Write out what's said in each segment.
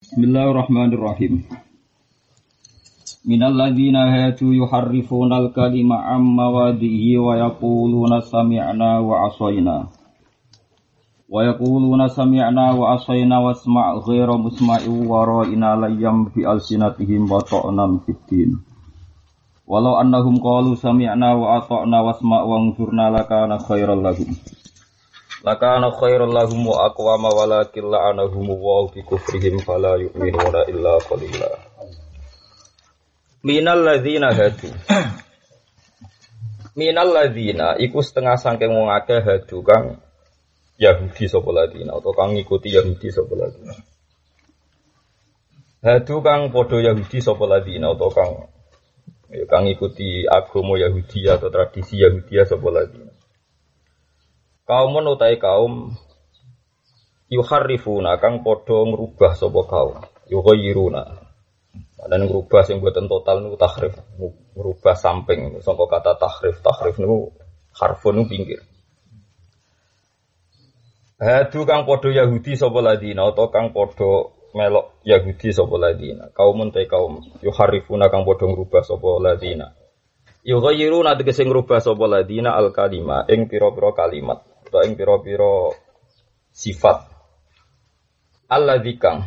Bismillahirrahmanirrahim. Minal ladzina hadu yuharrifuna al-kalima amma wadihi wa yaquluna sami'na wa asayna. Wa yaquluna sami'na wa asayna wasma' ghaira musma'in wa ra'ina layyam fi alsinatihim wa ta'nan fid. Walau annahum qalu sami'na wa ata'na wasma' wa anzurna lakana khairal lahum. Lakana khairul lahum wa aqwama walakin la'anahum wa bi kufrihim fala yu'minuna illa qalila. Minal ladzina hadu. Minal ladzina iku setengah sangking wong akeh hadu kang Yahudi sapa ladina atau kang ngikuti Yahudi sapa ladina. Hadu kang padha Yahudi sapa ladina atau kang ya, kang ngikuti agama Yahudi atau tradisi Yahudi sapa ladina. Kaum utai kaum yuharrifuna kang padha ngrubah sapa kaum. Yughayyiruna. Dan ngrubah sing boten total niku tahrif, ngrubah samping saka kata. Tahrif niku harfun niku pinggir. Hadu kang padha Yahudi sapa ladina atau kang padha melok Yahudi sapa ladina. Kaum utai kaum yuharrifuna kang padha ngrubah sapa ladina. Yughayyiruna tegese ngrubah sapa ladina al kalima ing pira-pira kalimat utawa ing pira-pira sifat. Alladzi kang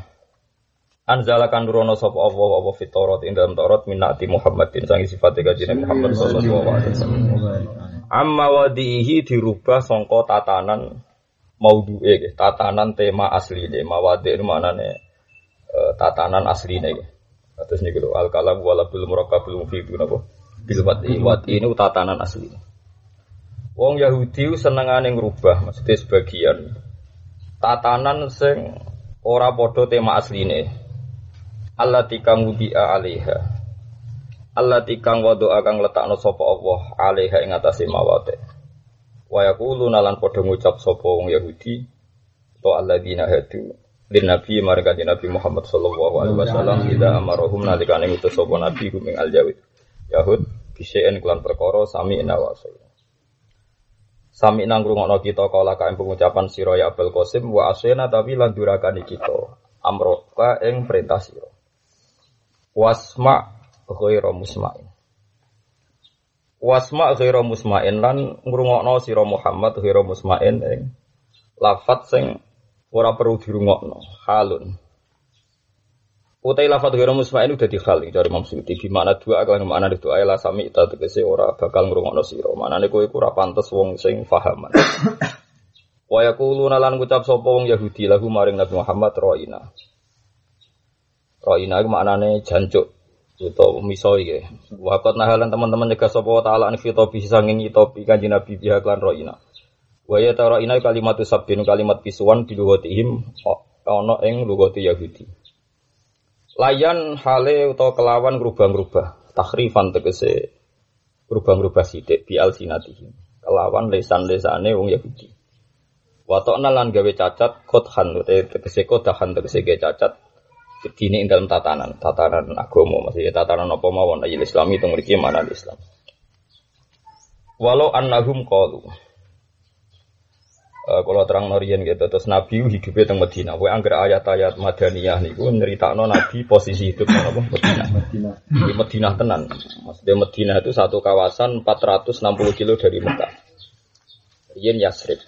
anzalakan nurono sapa Allah apa fitorat ing dalam Taurat minati Muhammadin sangi sifat kanjeng Muhammad sallallahu alaihi wasallam. Amma wadihi dirubah sangka tatanan maudhu'e tatanan tema asline. Mawadi itu maknane uh, tatanan asline terus niku al kalam wala bil murakkabul mufid napa bil wati wati ini tatanan asline Wong Yahudi senengane ngrubah, maksudnya sebagian tatanan sing ora padha tema asline. Allah tikang wudi'a alaiha. Allah tikang wadu akan letakno sapa Allah alaiha ing atase mawate. Wa yaquluna lan padha ngucap sapa wong Yahudi to alladzina hadu lin nabi marga nabi Muhammad sallallahu alaihi wasallam ida amarahum nalikane ngutus sapa nabi ing al Yahud. Bisein kelan perkara sami nawasai. Sami nang ngrungokno kita kala kae pengucapan sira ya Abul Qasim wa asena tapi lan durakani kita amroka ing perintah sira. Wasma ghairu musma'in. Wasma ghairu musma'in lan ngrungokno sira Muhammad ghairu musma'in ing lafat sing ora perlu dirungokno halun. Utai lafat ghairu musma'in udah dihal dari Imam Suyuti di mana dua akan mana itu ayat sami ta tegese ora bakal ngrungokno sira. Manane kowe ora pantes wong sing fahaman. Wa yaquluna lan ngucap sapa wong Yahudi lahu maring Nabi Muhammad roina. Roina iku maknane jancuk utawa miso iki. Waqat nahalan teman-teman nyegah sapa taala an fitopi sanging topi kanjeng Nabi biha klan roina. Wa ya roina kalimat sabbin kalimat pisuan di lugatihim ana ing lugati Yahudi. Layan hale utawa kelawan ngrubah-ngrubah, takrifan tegese ngrubah-ngrubah sithik bi alsinatihim. Kelawan lesan-lesane wong Yahudi. Watokna lan gawe cacat kothan tegese kodahan tegese gawe cacat dini ing dalam tatanan, tatanan agama, maksudnya tatanan apa mawon ayat Islami itu mana Islam. Walau annahum qalu Uh, kalau terang norian gitu terus Nabi hidupnya teng Medina. Kowe angger ayat-ayat Madaniyah niku nyeritakno Nabi posisi hidup nang apa Medina. Medina. Di Medina tenan. Maksudnya Medina itu satu kawasan 460 kilo dari Mekah. Yen Yasrib.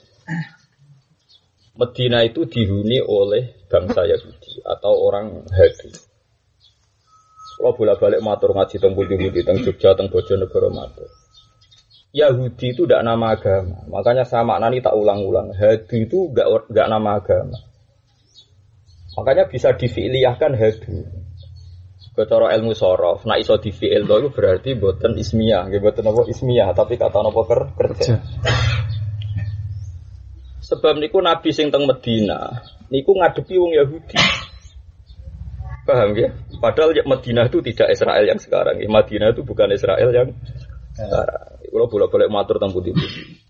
Medina itu dihuni oleh bangsa Yahudi atau orang Hadi. Kalau bolak-balik matur ngaji teng Budi teng Jogja teng Bojonegoro matur. Yahudi itu tidak nama agama. Makanya sama nani tak ulang-ulang. Hadi itu gak, gak nama agama. Makanya bisa difi'liyahkan hadi. Kecara ilmu sorof, nak iso difi'il itu berarti boten ismiyah, boten apa ismiyah, tapi kata apa ker kerja. Sebab niku Nabi sing teng Medina, niku ngadepi wong Yahudi. Paham ya? Padahal Medina itu tidak Israel yang sekarang. Madinah itu bukan Israel yang. Kalau bolak-balik matur tentang putih-putih.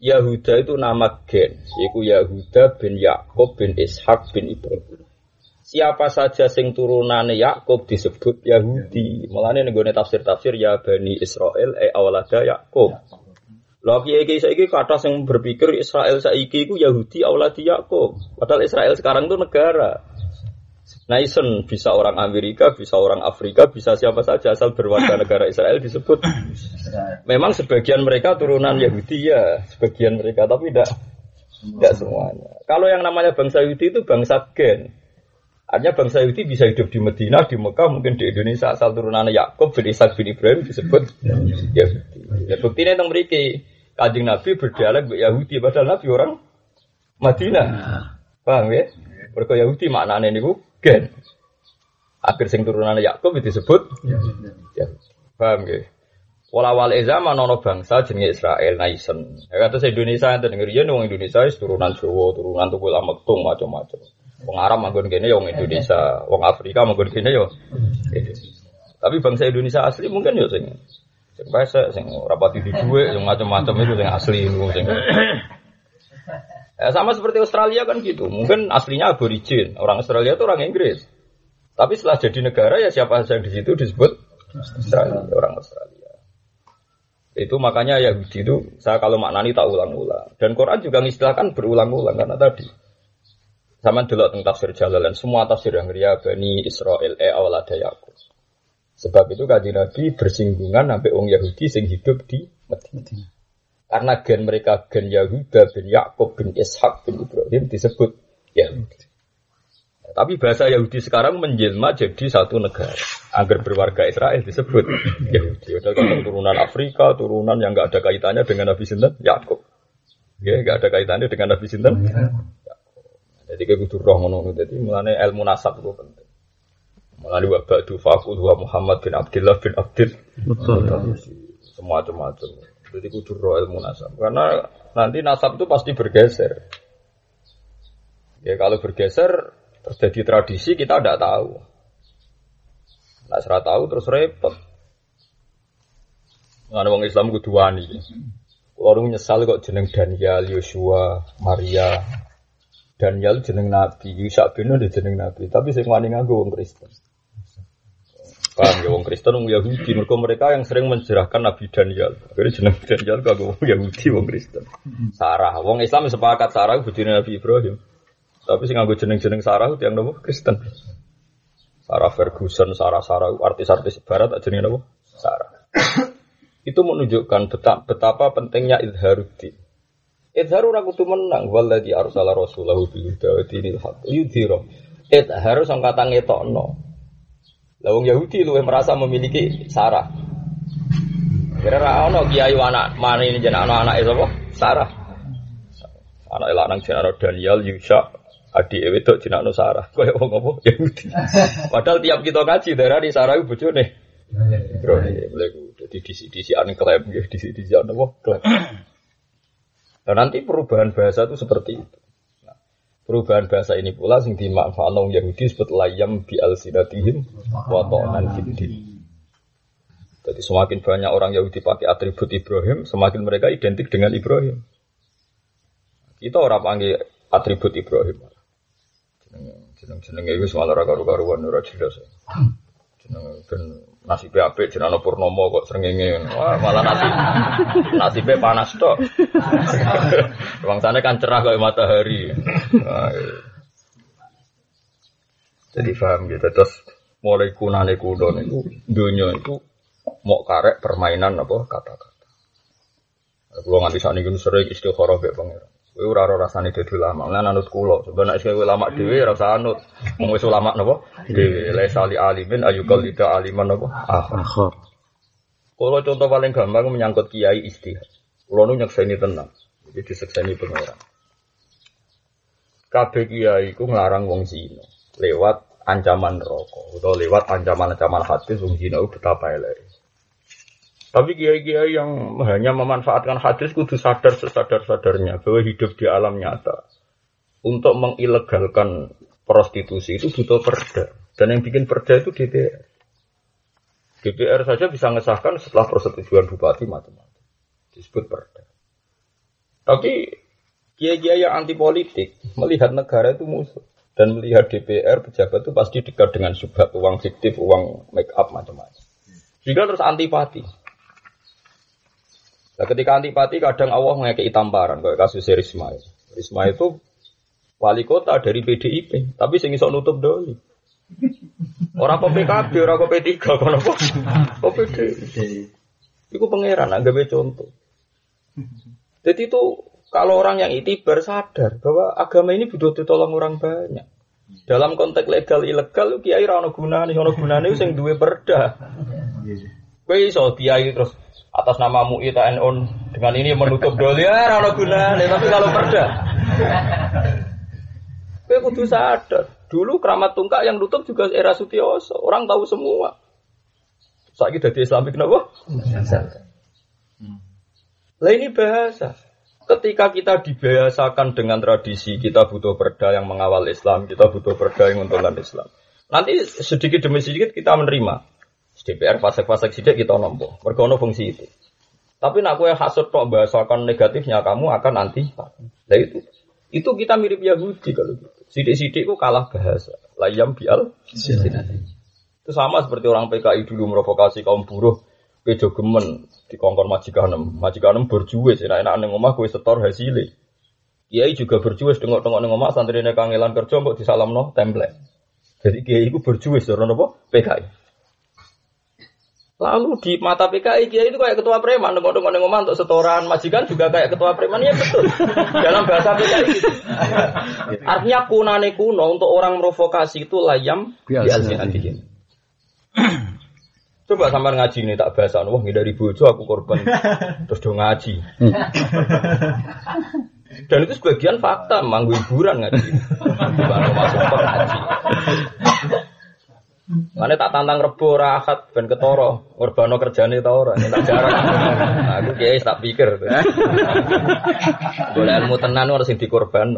Yahuda itu nama gen, yaitu Yahuda bin Yakub bin Ishak bin Ibrahim. Siapa saja sing turunane Yakub disebut Yahudi. Mulane nenggone tafsir-tafsir ya Bani Israel e awalada Yakub. Lah kiai kiai saiki kata yang berpikir Israel saiki itu Yahudi awaladi Yakub. Padahal Israel sekarang itu negara. Naisen bisa orang Amerika, bisa orang Afrika, bisa siapa saja asal berwarga negara Israel disebut. Memang sebagian mereka turunan Yahudi ya, sebagian mereka tapi tidak tidak semuanya. Kalau yang namanya bangsa Yahudi itu bangsa gen. Artinya bangsa Yahudi bisa hidup di Medina, di Mekah, mungkin di Indonesia asal turunan Yakub bin Ishak bin Ibrahim disebut Yahudi. Ya buktinya yang memiliki kajing Nabi berdialek Yahudi padahal Nabi orang Madinah. Paham ya? Mereka Yahudi maknanya ini gen. Akhir sing turunan Yakub disebut ya. Paham ya? Wala-wala zaman ono bangsa jenenge Israel naisen. Ya kata Indonesia enten ngeriyen wong Indonesia wis turunan Jawa, turunan Tukul Ametung macam-macam. Wong Arab manggon kene ya wong Indonesia, wong Afrika manggon kene ya. Tapi bangsa Indonesia asli mungkin ya sing sing pesek, sing rapati di duwe, yang macam-macam itu sing asli sing. Ya, sama seperti Australia kan gitu. Mungkin aslinya aborigin. Orang Australia itu orang Inggris. Tapi setelah jadi negara ya siapa saja di situ disebut Australia, orang Australia. Itu makanya Yahudi itu saya kalau maknani tak ulang-ulang. Dan Quran juga mengistilahkan berulang-ulang karena tadi sama dulu tentang tafsir Jalalan semua tafsir yang ria Bani Israel e awalada Yakub. Sebab itu kaji Nabi bersinggungan sampai orang Yahudi sing hidup di Medina. Karena gen mereka gen Yahuda bin Yakub bin Ishak bin Ibrahim disebut Yahudi. Tapi bahasa Yahudi sekarang menjelma jadi satu negara. Agar berwarga Israel disebut Yahudi. Ada turunan Afrika, turunan yang nggak ada kaitannya dengan Nabi Sinten, Yakub. Ya, nggak ada kaitannya dengan Nabi Sinten. Jadi kayak butuh roh ngono. Jadi mulane ilmu nasab itu penting. Mulane wa ba'du faqul wa Muhammad bin Abdullah bin Abdul. Semua macam Jadi kudu roh ilmu nasab. Karena nanti nasab itu pasti bergeser. Ya kalau bergeser Terjadi tradisi kita tidak tahu. Nah, serah tahu terus repot. Nggak orang Islam kudu wani. Orang nyesal kok jeneng Daniel, Yosua, Maria. Daniel jeneng Nabi, Yusak bin jeneng Nabi. Tapi saya wani nganggo Kristen. Paham ya wong Kristen wong Yahudi mereka mereka yang sering menjerahkan Nabi Daniel. Akhirnya jeneng Daniel kagak wong Yahudi wong Kristen. Sarah, wong Islam sepakat Sarah bojone Nabi Ibrahim. Tapi sing nganggo jeneng-jeneng Sarah itu yang nopo Kristen. Sarah Ferguson, Sarah Sarah artis-artis barat tak jenenge nopo? Sarah. itu menunjukkan betapa, betapa pentingnya idharuddin. Idhar ora kudu menang waladhi arsala rasulahu bil huda wa haq yudhira. Idhar sing kata ngetokno. Lah wong Yahudi luwih merasa memiliki Sarah. Kira-kira ono kiai anak mana ini jeneng anak-anak sapa? Sarah. Anak lanang jeneng Daniel Yusha Adi ewe tok jinakno Sarah. Kaya wong apa? Yahudi. Padahal tiap kita ngaji daerah di Sarah iku bojone. Bro, mulai jadi disi-disi an klaim nggih, disi-disi an apa? Klaim. Dan nanti perubahan bahasa itu seperti itu. Perubahan bahasa ini pula sing dimanfaatkan wong Yahudi sebut layam bi alsinatihim wa ta'nan fiddin. Jadi semakin banyak orang Yahudi pakai atribut Ibrahim, semakin mereka identik dengan Ibrahim. Kita orang panggil atribut Ibrahim. Jeneng-jeneng itu semua ora karu-karuan ora jelas. Jeneng ben nasibe apik jeneng Purnomo kok srengenge. Wah, malah nasi nasibe panas tok. Sana kan cerah kayak matahari. Nah. Jadi paham gitu. Terus mulai kunane kudo niku dunia itu mau karek permainan apa kata-kata. Kalau nganti saat ini sering istikharah be pangeran. Kowe ora ora rasane dadi ulama. Lan anut kula. Sebenarnya nek ulama dhewe ora usah anut. Wong wis ulama napa? Dhewe. La sali alimin ayukal tidak aliman napa? Akhir. Kalau contoh paling gampang menyangkut kiai istihad. Kulo nu nyekseni tenang. Jadi disekseni pengeran. Kabeh kiai ku nglarang wong zina lewat ancaman rokok atau lewat ancaman-ancaman hadis wong zina betapa elek. Tapi kiai-kiai yang hanya memanfaatkan hadis kudu sadar sesadar-sadarnya bahwa hidup di alam nyata. Untuk mengilegalkan prostitusi itu butuh perda. Dan yang bikin perda itu DPR. DPR saja bisa mengesahkan setelah persetujuan bupati macam-macam. Disebut perda. Tapi kiai-kiai yang anti politik melihat negara itu musuh dan melihat DPR pejabat itu pasti dekat dengan subhat uang fiktif, uang make up macam-macam. Sehingga terus antipati. Nah, ketika antipati kadang Allah mengekei tamparan kayak kasus Risma. Risma itu wali kota dari PDIP, tapi sing iso nutup doli. Orang kok PKB, orang kok P3, kono apa? Kok PD. Iku pangeran, anggap contoh. Jadi itu kalau orang yang itibar sadar bahwa agama ini butuh ditolong orang banyak. Dalam konteks legal ilegal kiai ora ono gunane, ono gunane sing duwe perda. Kowe iso kiai terus atas nama MUI TNU dengan ini menutup dolia ora ono gunane, tapi kalau perda Kowe kudu sadar. Dulu keramat tungkak yang tutup juga era Sutioso. Orang tahu semua. Saat kita di Islamik kenapa? Lah ini bahasa. Ketika kita dibiasakan dengan tradisi, kita butuh perda yang mengawal Islam, kita butuh perda yang menguntungkan Islam. Nanti sedikit demi sedikit kita menerima. DPR fase-fase sedikit kita nombor. Mereka fungsi itu. Tapi nak kue hasut kok bahasakan negatifnya kamu akan anti. Nah itu itu kita mirip Yahudi kalau gitu. Sidik-sidik kalah bahasa. Layam bial. Itu sama seperti orang PKI dulu merovokasi kaum buruh. Bejo gemen di kongkon majikanem. Majikanem berjuis. Enak-enak neng omah kue setor hasilnya. Kiai juga berjuis tengok-tengok neng omah santri kangelan kerja mbok disalam no template. Jadi kiai itu berjuis orang apa? PKI. Lalu di mata PKI Kiai itu kayak ketua preman, nengok-nengok ngomong untuk setoran majikan juga kayak ketua preman ya betul. Dalam bahasa PKI gitu. Artinya kunane kuno untuk orang provokasi itu layam biasa. Coba sama ngaji nih tak bahasa, wah dari bojo aku korban terus dong ngaji. Dan itu sebagian fakta, manggu hiburan ngaji. Baru masuk ngaji. Mana tak tantang rebo rahat ben ketoro, ngorbano kerjane ta ora, tak jarang. Nah, aku kiai tak pikir. Boleh ilmu tenan harus sing dikorban.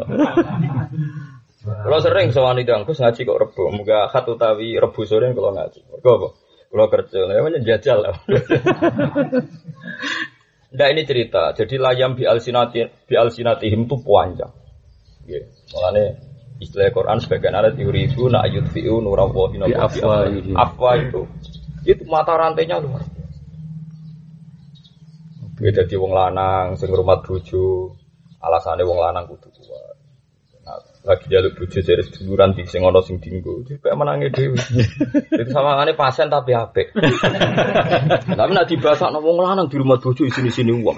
Kalau sering sowan itu aku ngaji kok rebo, muga akad utawi rebo sore kalau ngaji. Mergo apa? Kalau kerja, namanya jajal lah. Nah ini cerita, jadi layam bi alsinati bi alsinatihim itu panjang. Yeah. Makanya istilah Quran sebagian ada teori itu nak yudfiu nurawahi afwa afwa. itu. Itu mata rantainya luar beda di wong lanang sing rumah bojo. Alasannya wong lanang kudu kuat. Nah, lagi jaluk bojo dari seduluran di sing ono sing dinggo. Kayak menangi dewi itu sama ngane pasien tapi apik. Tapi nak dibahas no wong lanang di rumah bojo sini sini uang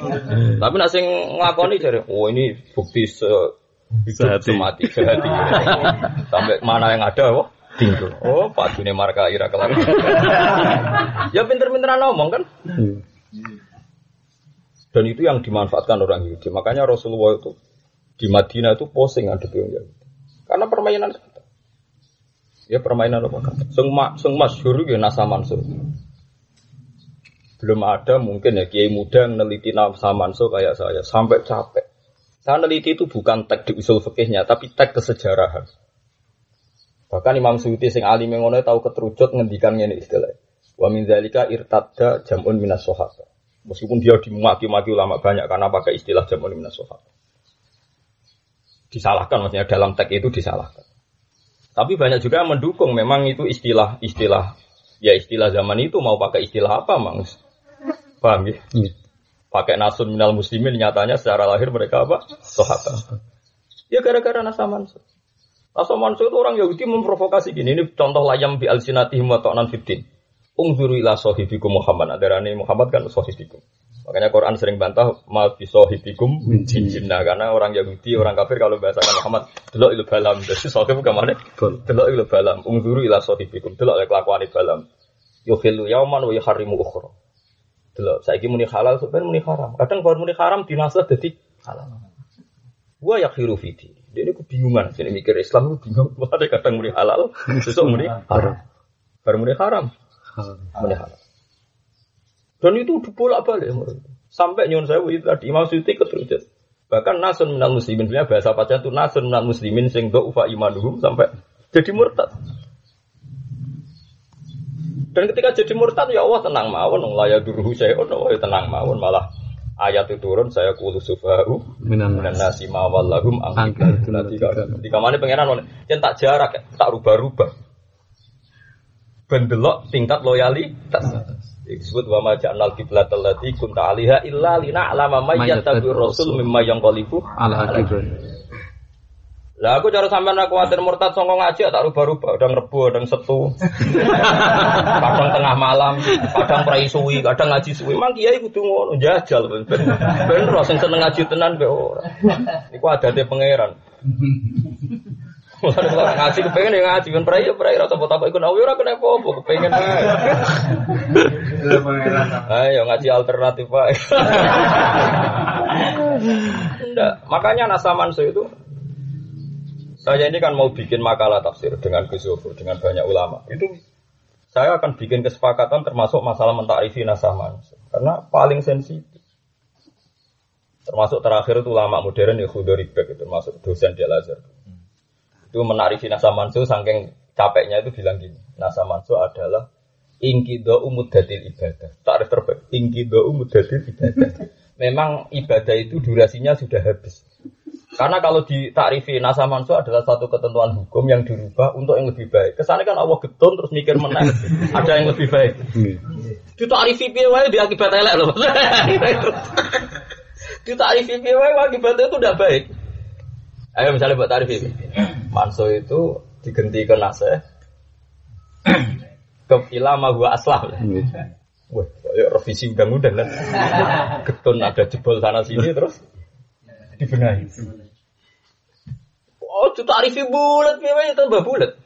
tapi nak sing nglakoni jare oh ini bukti se Sehati. Semati, sehati. Sampai mana yang ada, wah. Tinggal. Oh, Pak Juni marka ira kelar. ya pinter-pinteran ngomong kan. Dan itu yang dimanfaatkan orang Yahudi. Makanya Rasulullah itu di Madinah itu posing ada orang Yahudi. Karena permainan. Ya permainan apa. Seng, ma, seng masyhur ya nasa mansur. Belum ada mungkin ya kiai muda yang neliti nasa mansur kayak saya sampai capek. Saya neliti itu bukan tag di usul fikihnya, tapi tag kesejarahan. Bahkan Imam Suyuti sing alim ngono tahu keterucut ngendikan ini istilah. Wa min dzalika irtadda jam'un minas. Meskipun dia dimaki-maki ulama banyak karena pakai istilah jam'un minas. Disalahkan maksudnya dalam tag itu disalahkan. Tapi banyak juga yang mendukung memang itu istilah-istilah ya istilah zaman itu mau pakai istilah apa, Mang? Paham ya? Pakai nasun minal muslimin nyatanya secara lahir mereka apa? Sahabat. Ya gara-gara nasa mansur. Nasa mansur itu orang Yahudi memprovokasi gini. Ini contoh layam bi alsinatihim wa ta'nan fiddin. Ungzuru ila sahibikum Muhammad. Adarani Muhammad kan sahibikum. Makanya Quran sering bantah ma bi sahibikum min jinna karena orang Yahudi, orang kafir kalau bahasakan Muhammad delok ilu balam. Jadi sahib ke mana? Delok ilu balam. Ungzuru ila sahibikum. Delok kelakuan balam. Yukhillu yauman wa yuharrimu ukhra. Delok, saiki muni halal sebenarnya muni haram. Kadang baru muni haram dinasah jadi halal. Gua ya khiru fiti. Dia ini kebingungan. Jadi mikir Islam itu bingung. Ada kadang muni halal, besok muni haram. Baru muni haram, muni halal. Dan itu dibolak balik sampai nyon saya itu tadi Imam Suyuti keterucut. Bahkan nasun minal muslimin bahasa pacar itu nasun minal muslimin sing do ufa imanuhum sampai jadi murtad. Dan ketika jadi murtad ya Allah tenang mawon, wong laya duruhu saya ono ya tenang mawon malah ayat itu turun saya kulu sufahu minan nasi mawallahum angkat ketika mana pangeran yang tak jarak tak rubah-rubah. Bendelok tingkat loyalitas. Disebut wa ma ja'alnal qiblat allati kunta 'alaiha illa lina alama may yattabi'ur rasul mimma yanqalibu ala Lah aku cara sampean aku kuwatir murtad songko ngaji tak rubah-rubah, kadang rebu, kadang setu. kadang tengah malam, kadang prai suwi, kadang ngaji suwi. Mang kiai kudu ngono, jajal ben ben ben sing seneng ngaji tenan be ora. Iku adate pangeran. Ngaji kepengen ya ngaji kan prai ya prai rasa buat apa ikut awi ora kena apa-apa kepengen. Ayo ngaji alternatif Pak. Enggak, makanya Nasa Manso itu saya ini kan mau bikin makalah tafsir dengan Gus dengan banyak ulama. Itu saya akan bikin kesepakatan termasuk masalah mentarifi nasaman karena paling sensitif. Termasuk terakhir itu ulama modern ya Khudori Bek itu termasuk dosen di Al Azhar. Itu menarifi nasamansu saking capeknya itu bilang gini, nasamansu adalah ingkido umudatil ibadah. Tarif terbaik, ingkido umudatil ibadah. Memang ibadah itu durasinya sudah habis. Karena kalau di takrifi nasa mansu adalah satu ketentuan hukum yang dirubah untuk yang lebih baik. Kesannya kan Allah getun terus mikir menang. ada yang lebih baik. Di takrifi piye wae diakibat elek loh. di takrifi piye wae akibatnya itu udah baik. Ayo misalnya buat tarif ini. Manso itu diganti ke nase. ke ilama gua aslam. Wah, revisi undang-undang kan. Getun ada jebol sana sini terus dibenahi. Oh, itu tarifi bulat piye itu tambah bulat.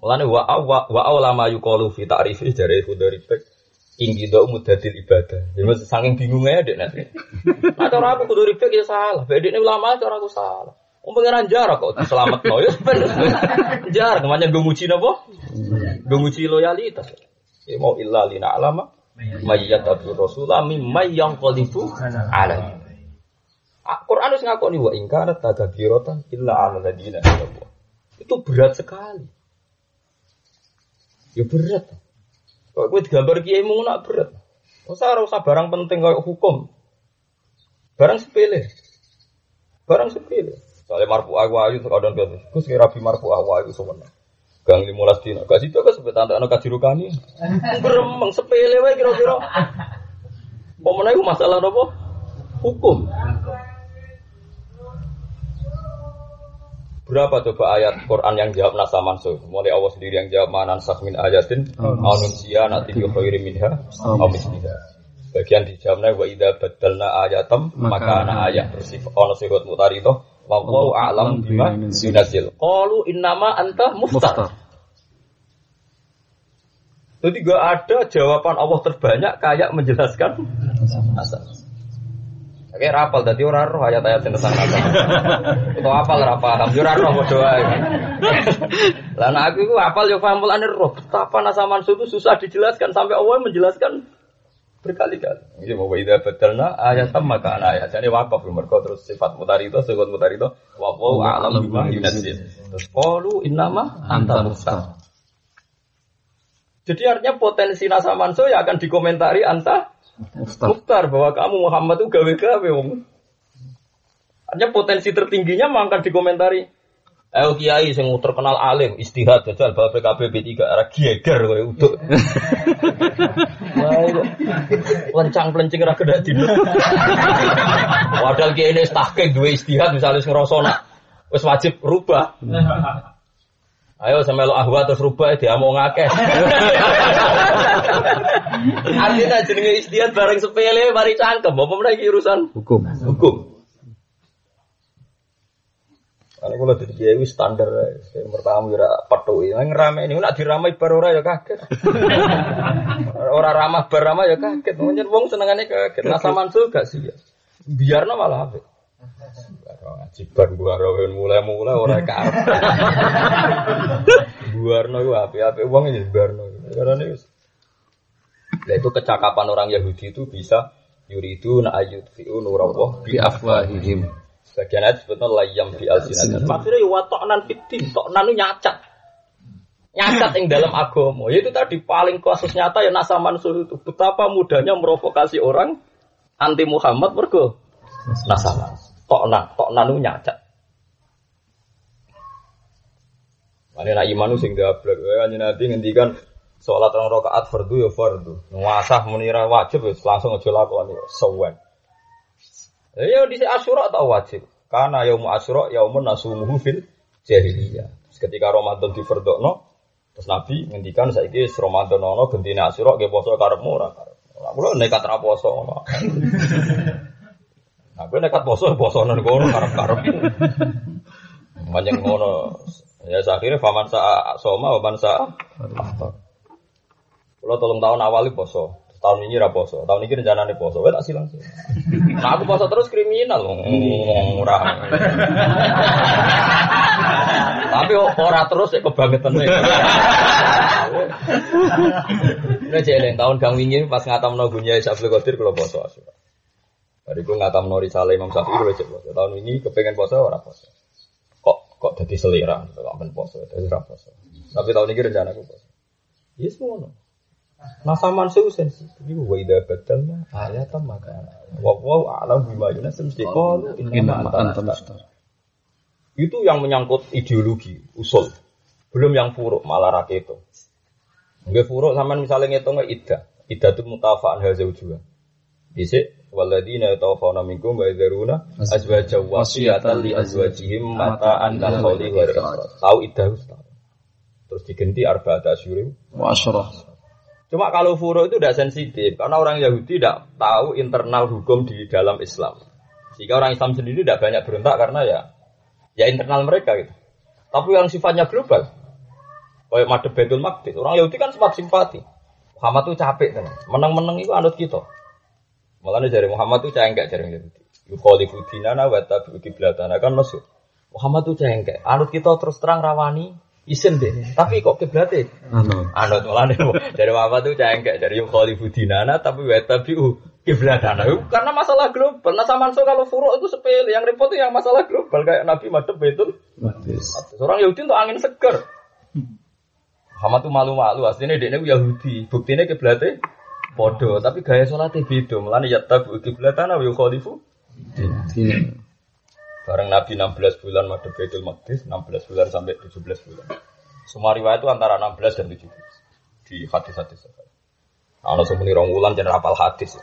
Mulane wa wa wa ulama yuqalu fi ta'rifi jare dari bek tinggi do mudadil ibadah. Jadi masih saking bingungnya dek nanti. Nah cara aku kudu ribet ya salah. Beda ini ulama cara aku salah. Om pengiran jarak kok selamat ya jarak ke mana gue nguci napa? Gue loyalitas. Ya mau illa lina alama mayyat abdur rasulah mimma yang qalifu alaihi. Quran harus ngakoni wa ingkana tagabirotan illa ala ladina Itu berat sekali. Ya berat. Kok gue digambar kiai mau nak berat. Masa harus barang penting kayak hukum. Barang sepele. Barang sepele. Soalnya marfu awa itu kadang kadang. Gue sekira rapi marfu itu sebenarnya. Gang lima belas dino. Gak situ kan sebut tante anak kajirukani. Beremang sepele wae kira-kira. Pemenang masalah apa? Hukum. Berapa coba ayat Quran yang jawab nasa mansuh? Mulai Allah sendiri yang jawab manan min ayatin sia nanti bi khairi minha aw misliha. Bagian dijawabnya wa idza badalna ayatam maka ana ayat bersifat ono sirut mutari itu wa wallahu a'lam bima yunazil. Qalu innama anta muftar. Jadi gak ada jawaban Allah terbanyak kayak menjelaskan asal. Oke rapal tadi orang roh ayat-ayat yang tentang apa? Itu apal rapal, yo ora roh padha Lah aku itu apal yo paham mulane roh. Betapa nasa mansu itu susah dijelaskan sampai Allah menjelaskan berkali-kali. Ini mau ida betelna ayat maka ayat. Jadi wakaf mereka terus sifat mutari itu, sifat mutari itu. Wafu alam bima yunazil. Terus qalu innama anta mustar. Jadi artinya potensi nasa mansu ya akan dikomentari anta Mukhtar bahwa kamu Muhammad itu gawe-gawe wong. Artinya potensi tertingginya mangkat dikomentari. Eh kiai sing terkenal alim istihad jajal bahwa PKB B3 arah geger kowe untuk. Lencang pelencing ra kedak dino. Padahal kiai ini tahqiq dua istihad misalnya ngerasa nak wis wajib rubah. Ayo lo ahwa terus rubah dia mau ngakeh. Artinya jenenge istiad bareng sepele mari cangkem apa meneh urusan hukum. Hukum. Karena kalau jadi kiai standar, yang pertama ya patuh, yang ngerame ini nak diramai baru ora ya kaget. Orang ramah berramah ya kaget, mungkin wong senengannya kaget. Nah sama gak sih ya, biar malah apa? Ngaji bar buar mulai-mulai orang karep. Buarno ku api-api wong ya barno. Karena ini Nah itu kecakapan orang Yahudi itu bisa yuridu na ayut fi'u nurawah bi afwahihim. Sebagian ayat sebetulnya layam bi alsinat. Maksudnya ya watoknan fitin, toknan itu nyacat. Nyacat yang dalam agama. Itu tadi paling kasus nyata ya nasa mansur itu. Betapa mudahnya merovokasi orang anti Muhammad mergo nasa mansur. Toknan, toknan itu nyacat. Ini nak iman sing gablek, ya nanti ngendikan sholat orang rakaat fardu ya fardu, nguasah menira wajib ya langsung aja lakoni sewen. Ya di Asyura atau wajib. Karena yaum Asyura yaumun nasumuhu fil jahiliyah. Ketika Ramadan difardokno terus Nabi ngendikan saiki Ramadan ono gentine Asyura ge poso karepmu ora karepmu. Lah kula nekat ra poso ngono. Nah, gue nekat poso poso nang kono karep-karep. Banyak ngono. Ya akhirnya faman sa soma faman sa Kalau tolong tahun awal poso, tahun ini raposo, tahun ini rencananya poso, gue tak silang sih. Nah aku poso terus kriminal, murah. Tapi ora terus kebangetan nih. Ini jeleng tahun kang wingi pas ngatam nogunya Isabel Qadir kalau poso asura. Dari gue ngatam nori salah Imam Syafi'i gue poso. Tahun ini kepengen poso ora poso. Kok kok jadi selera, kok poso, jadi poso. Tapi tahun ini rencana gue poso. Yes semua. Nah sama su sensitif. Ibu wa ida badalna ayatan maka wa wa alam bima yunas mesti qol inna anta Itu yang menyangkut ideologi, usul. Belum yang furuk malah raketo. Nggak furuk sama misalnya ngitung ida. Ida itu mutafaan hasil juga. Bisa waladina yatawaffawna minkum wa yadharuna azwaja wasiyatan li azwajihim mata'an lil khawli wa Tahu ida Terus diganti arba'at asyurim wa asyurah. Cuma kalau furo itu tidak sensitif karena orang Yahudi tidak tahu internal hukum di dalam Islam. Sehingga orang Islam sendiri tidak banyak berontak karena ya ya internal mereka gitu. Tapi yang sifatnya global, kayak madep Betul Maqdis, orang Yahudi kan sempat simpati. Muhammad tuh capek kan, menang-menang itu anut kita. Malah dari Muhammad tuh cengkek dari Yahudi. Yukhalifu dinana wa tabi'u kiblatana kan maksud. Muhammad tuh cengkek, anut kita terus terang rawani, isin deh. Tapi kok kiblatnya? Anut. Anut malah dari apa tuh cengkek dari khalifu dinana tapi wa tabi'u kiblatana. Karena masalah global. Nah sama kalau furuk itu sepele, yang repot itu yang masalah global kayak Nabi madep betul. Orang Yahudi untuk angin seger. Muhammad tuh malu-malu aslinya dia Yahudi. Buktinya kiblatnya podo, tapi gaya sholatnya beda. Malah ya tabi'u kiblatana wa khalifu. Bareng Nabi 16 bulan madhep Baitul Maqdis, 16 bulan sampai 17 bulan. Semua riwayat itu antara 16 dan 17 di hadis-hadis. Kalau semuni rong wulan jadi rapal hadis.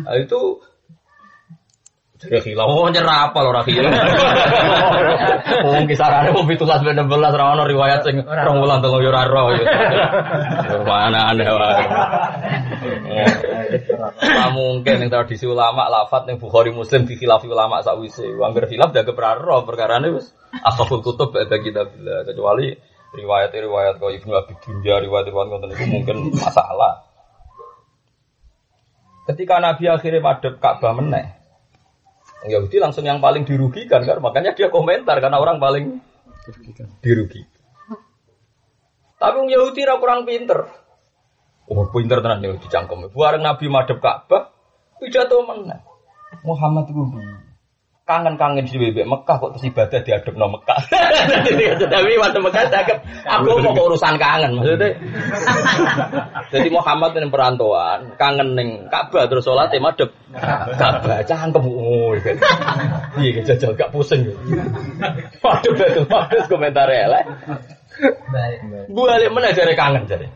Nah, itu jadi hilang, oh nyerah apa orang hilang. Oh kisarannya mau bener belas rawan riwayat sing rong wulan tengok yura. Mana aneh Nah, mungkin yang tradisi ulama lafat yang Bukhari Muslim dikhilafi ulama sakwise. Angger khilaf jaga perkara ini wis asaful kutub ada kita kecuali riwayat-riwayat kau Ibnu Abi Dunya riwayat-riwayat ngoten itu mungkin masalah. Ketika Nabi akhirnya madep Ka'bah meneh, Yahudi langsung yang paling dirugikan kan, makanya dia komentar karena orang paling dirugikan. Tapi orang Yahudi ra kurang pinter. Oh, pinter tenan Yahudi cangkem. Bareng Nabi madhep Ka'bah, pidato mana? Muhammad itu kangen-kangen di bebek Mekah kok terus ibadah diadep no Mekah. Tapi waktu Mekah cakep, aku mau urusan kangen maksudnya. Jadi Muhammad ini perantauan, kangen neng Ka'bah terus sholat madep Ka'bah cangkem. Oh, iya jajal gak pusing. Waduh betul bagus komentar elek. Gue lihat mana cari kangen cari.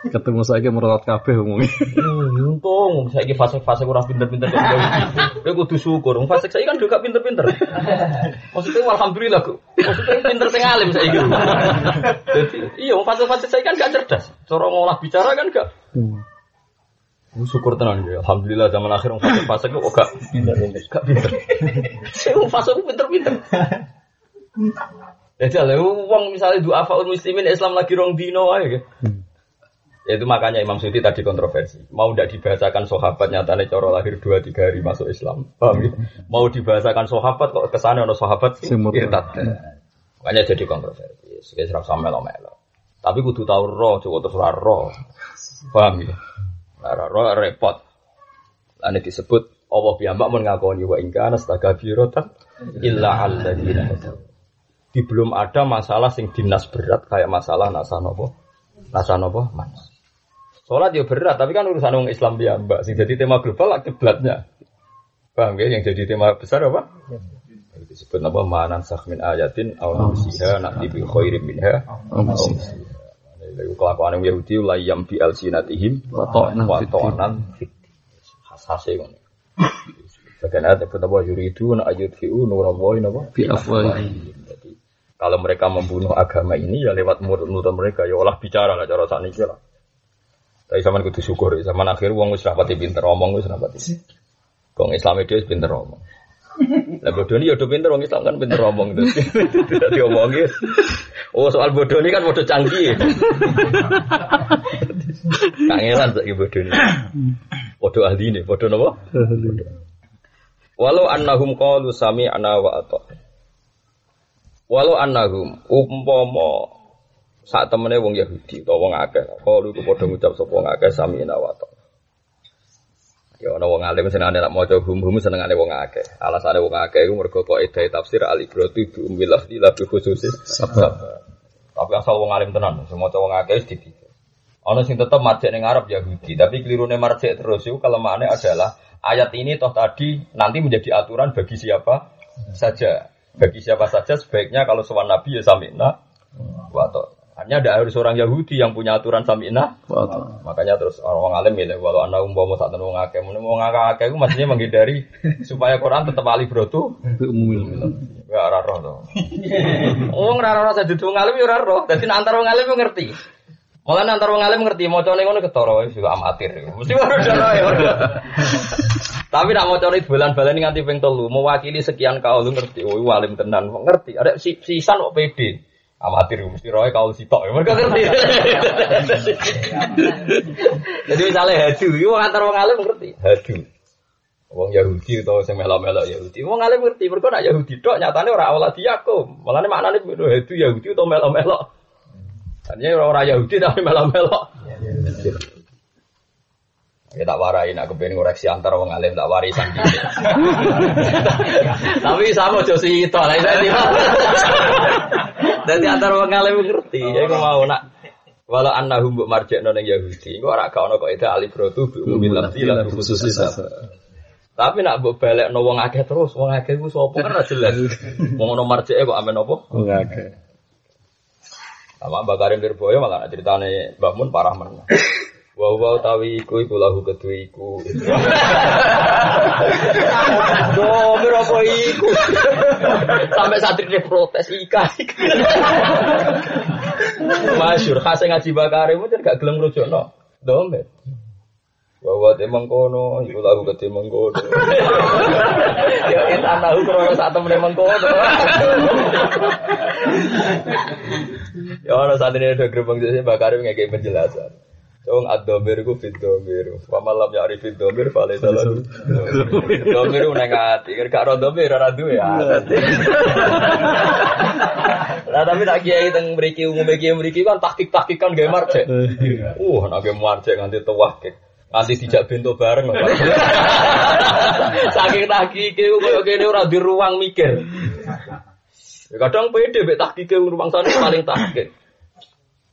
Ketemu saya merotot kabeh umumnya. Hmm, untung saya fase-fase kurang pinter-pinter. Kowe kudu syukur. Fase saya kan juga pinter-pinter. Maksudnya alhamdulillah kok. Maksudnya pinter sing alim saiki. Jadi iya fase-fase saya kan gak cerdas. Cara ngolah bicara kan gak. Hmm. Syukur tenan ya. Alhamdulillah zaman akhir wong fase-fase kok gak pinter-pinter. Gak pinter. Sing wong fase pinter-pinter. Ya jalan uang misalnya dua faul muslimin Islam lagi rong dino aja. Itu makanya Imam Suyuti tadi kontroversi. Mau tidak dibahasakan sahabat nyatanya coro lahir dua tiga hari masuk Islam. Paham ya? Mau dibahasakan sahabat kok ke sana ono sahabat irtat. Makanya jadi kontroversi. Sekitar sama melo melo. Tapi kudu tahu roh, cukup terus roh. Paham ya? Roh repot. Ini disebut Allah piyambak mengakoni wa ingkana stagabirotan illa alladzina Di belum ada masalah sing dinas berat kayak masalah nasa nopo. Nasa nopo manas. Sholat ya berat, tapi kan urusan orang Islam dia mbak. Sing jadi tema global lah kiblatnya. Paham ya? Yang jadi tema besar apa? Disebut apa? Manan sahmin ayatin aw nusiha nanti bi khairim minha. Lalu kelakuan yang Yahudi layam bi alsinatihim wa ta'nan fit. Hasase ngono. Bagian ayat itu apa yuridu na ayat fiu nurawain apa? Bi afwahi. Jadi kalau mereka membunuh agama ini ya lewat mulut-mulut mereka ya olah bicara lah cara saat ini lah. Tapi sama kudu syukur, sama akhir uang wis rapati pinter omong wis rapati. Kong Islam itu wis pinter omong. Lah bodoh ini ya udah pinter wong Islam kan pinter omong terus. Tidak diomongin. Oh soal bodoh ini kan bodoh canggih. Kangelan saiki bodoh ini. Bodoh ahli ini, bodoh nopo? Walau annahum qalu sami'na wa ata'na. Walau annahum umpama saat temene wong Yahudi utawa wong akeh, qalu ku padha ngucap sapa wong akeh sami'na wa ata'na. Ya ana wong alim senengane nak maca hum-hum senengane wong akeh. Alasane wong akeh iku mergo kok edai tafsir al ibratu bi umil lafzi la bi khususi sabab. Tapi asal wong alim tenan, sing maca wong akeh dipikir. Ana sing tetep marjek ning Arab Yahudi, tapi kelirune marjek terus itu kelemahannya adalah ayat ini toh tadi nanti menjadi aturan bagi siapa saja. Bagi siapa saja sebaiknya kalau sowan Nabi ya sami'na wa Hanya ada harus orang Yahudi yang punya aturan sami'na Makanya terus orang alim milih walau anda umpama saat wong akeh, mun wong akeh itu maksudnya menghindari supaya Quran tetap alif brotu. bi umumil. Ya ora roh to. Wong ora roh dadi wong alim ya. Dadi nek antar wong alim ngerti. Malah antar wong alim ngerti macane ngono ketara wis juga amatir. Mesti ora roh ya. Tapi nak mau cari bulan-bulan nganti ping telu, mewakili sekian kaul lu ngerti, oh walim tenan, ngerti. Ada si sisan kok pede, amatir mesti roy kaul sitok, ya mereka ngerti. Jadi misalnya hadu, itu antar wong alim ngerti, hadu. Wong Yahudi atau sing melok-melok Yahudi. Wong alim ngerti, mergo nak Yahudi tok nyatane ora awal Yakum. Malane maknane hadu Yahudi atau melok-melok. Tadinya orang Yahudi tapi melok-melok. Ya tak warai nak kepen ngoreksi antar wong alim tak wari sangi. Tapi sama jo si itu lah itu. Dadi antar wong alim ngerti. Ya aku mau nak walau annahum mbok marjekno ning Yahudi, kok ora gak ono kok itu alibrotu bi lafzi lan khususi sabab. Tapi nak mbok balekno wong akeh terus, wong akeh ku sapa kan ora jelas. Wong ono marjeke kok amen apa? Wong akeh. Sama Mbak Karim Lirboyo malah ceritane Mbak Mun parah men. Wa wa tawi iku iku lahu kedue iku. Domir apa iku? Sampai santri dia protes ika. Masyur khas ngaji Mbak Karim itu gak gelem rujukno. Domir. Wa wa te mengkono iku lahu kedue mengkono. Ya kita tahu krono sak temene mengkono. Ya saat ini ada gerbang jadi Mbak Karim ngekei penjelasan. Wong ad-domir ku fit domir. Wa malam ya arif fit domir fale. Domir ku nang ati. Gak ro domir ora duwe ya. Lah tapi tak kiai teng mriki umume kiai mriki kan taktik-taktikan gawe marjek. Uh, nek gawe marjek nganti tuwah ke. Nganti dijak bento bareng. Saking takike koyo kene ora di ruang mikir. Ya, kadang pede mek tahkike rumah sana paling tahkik.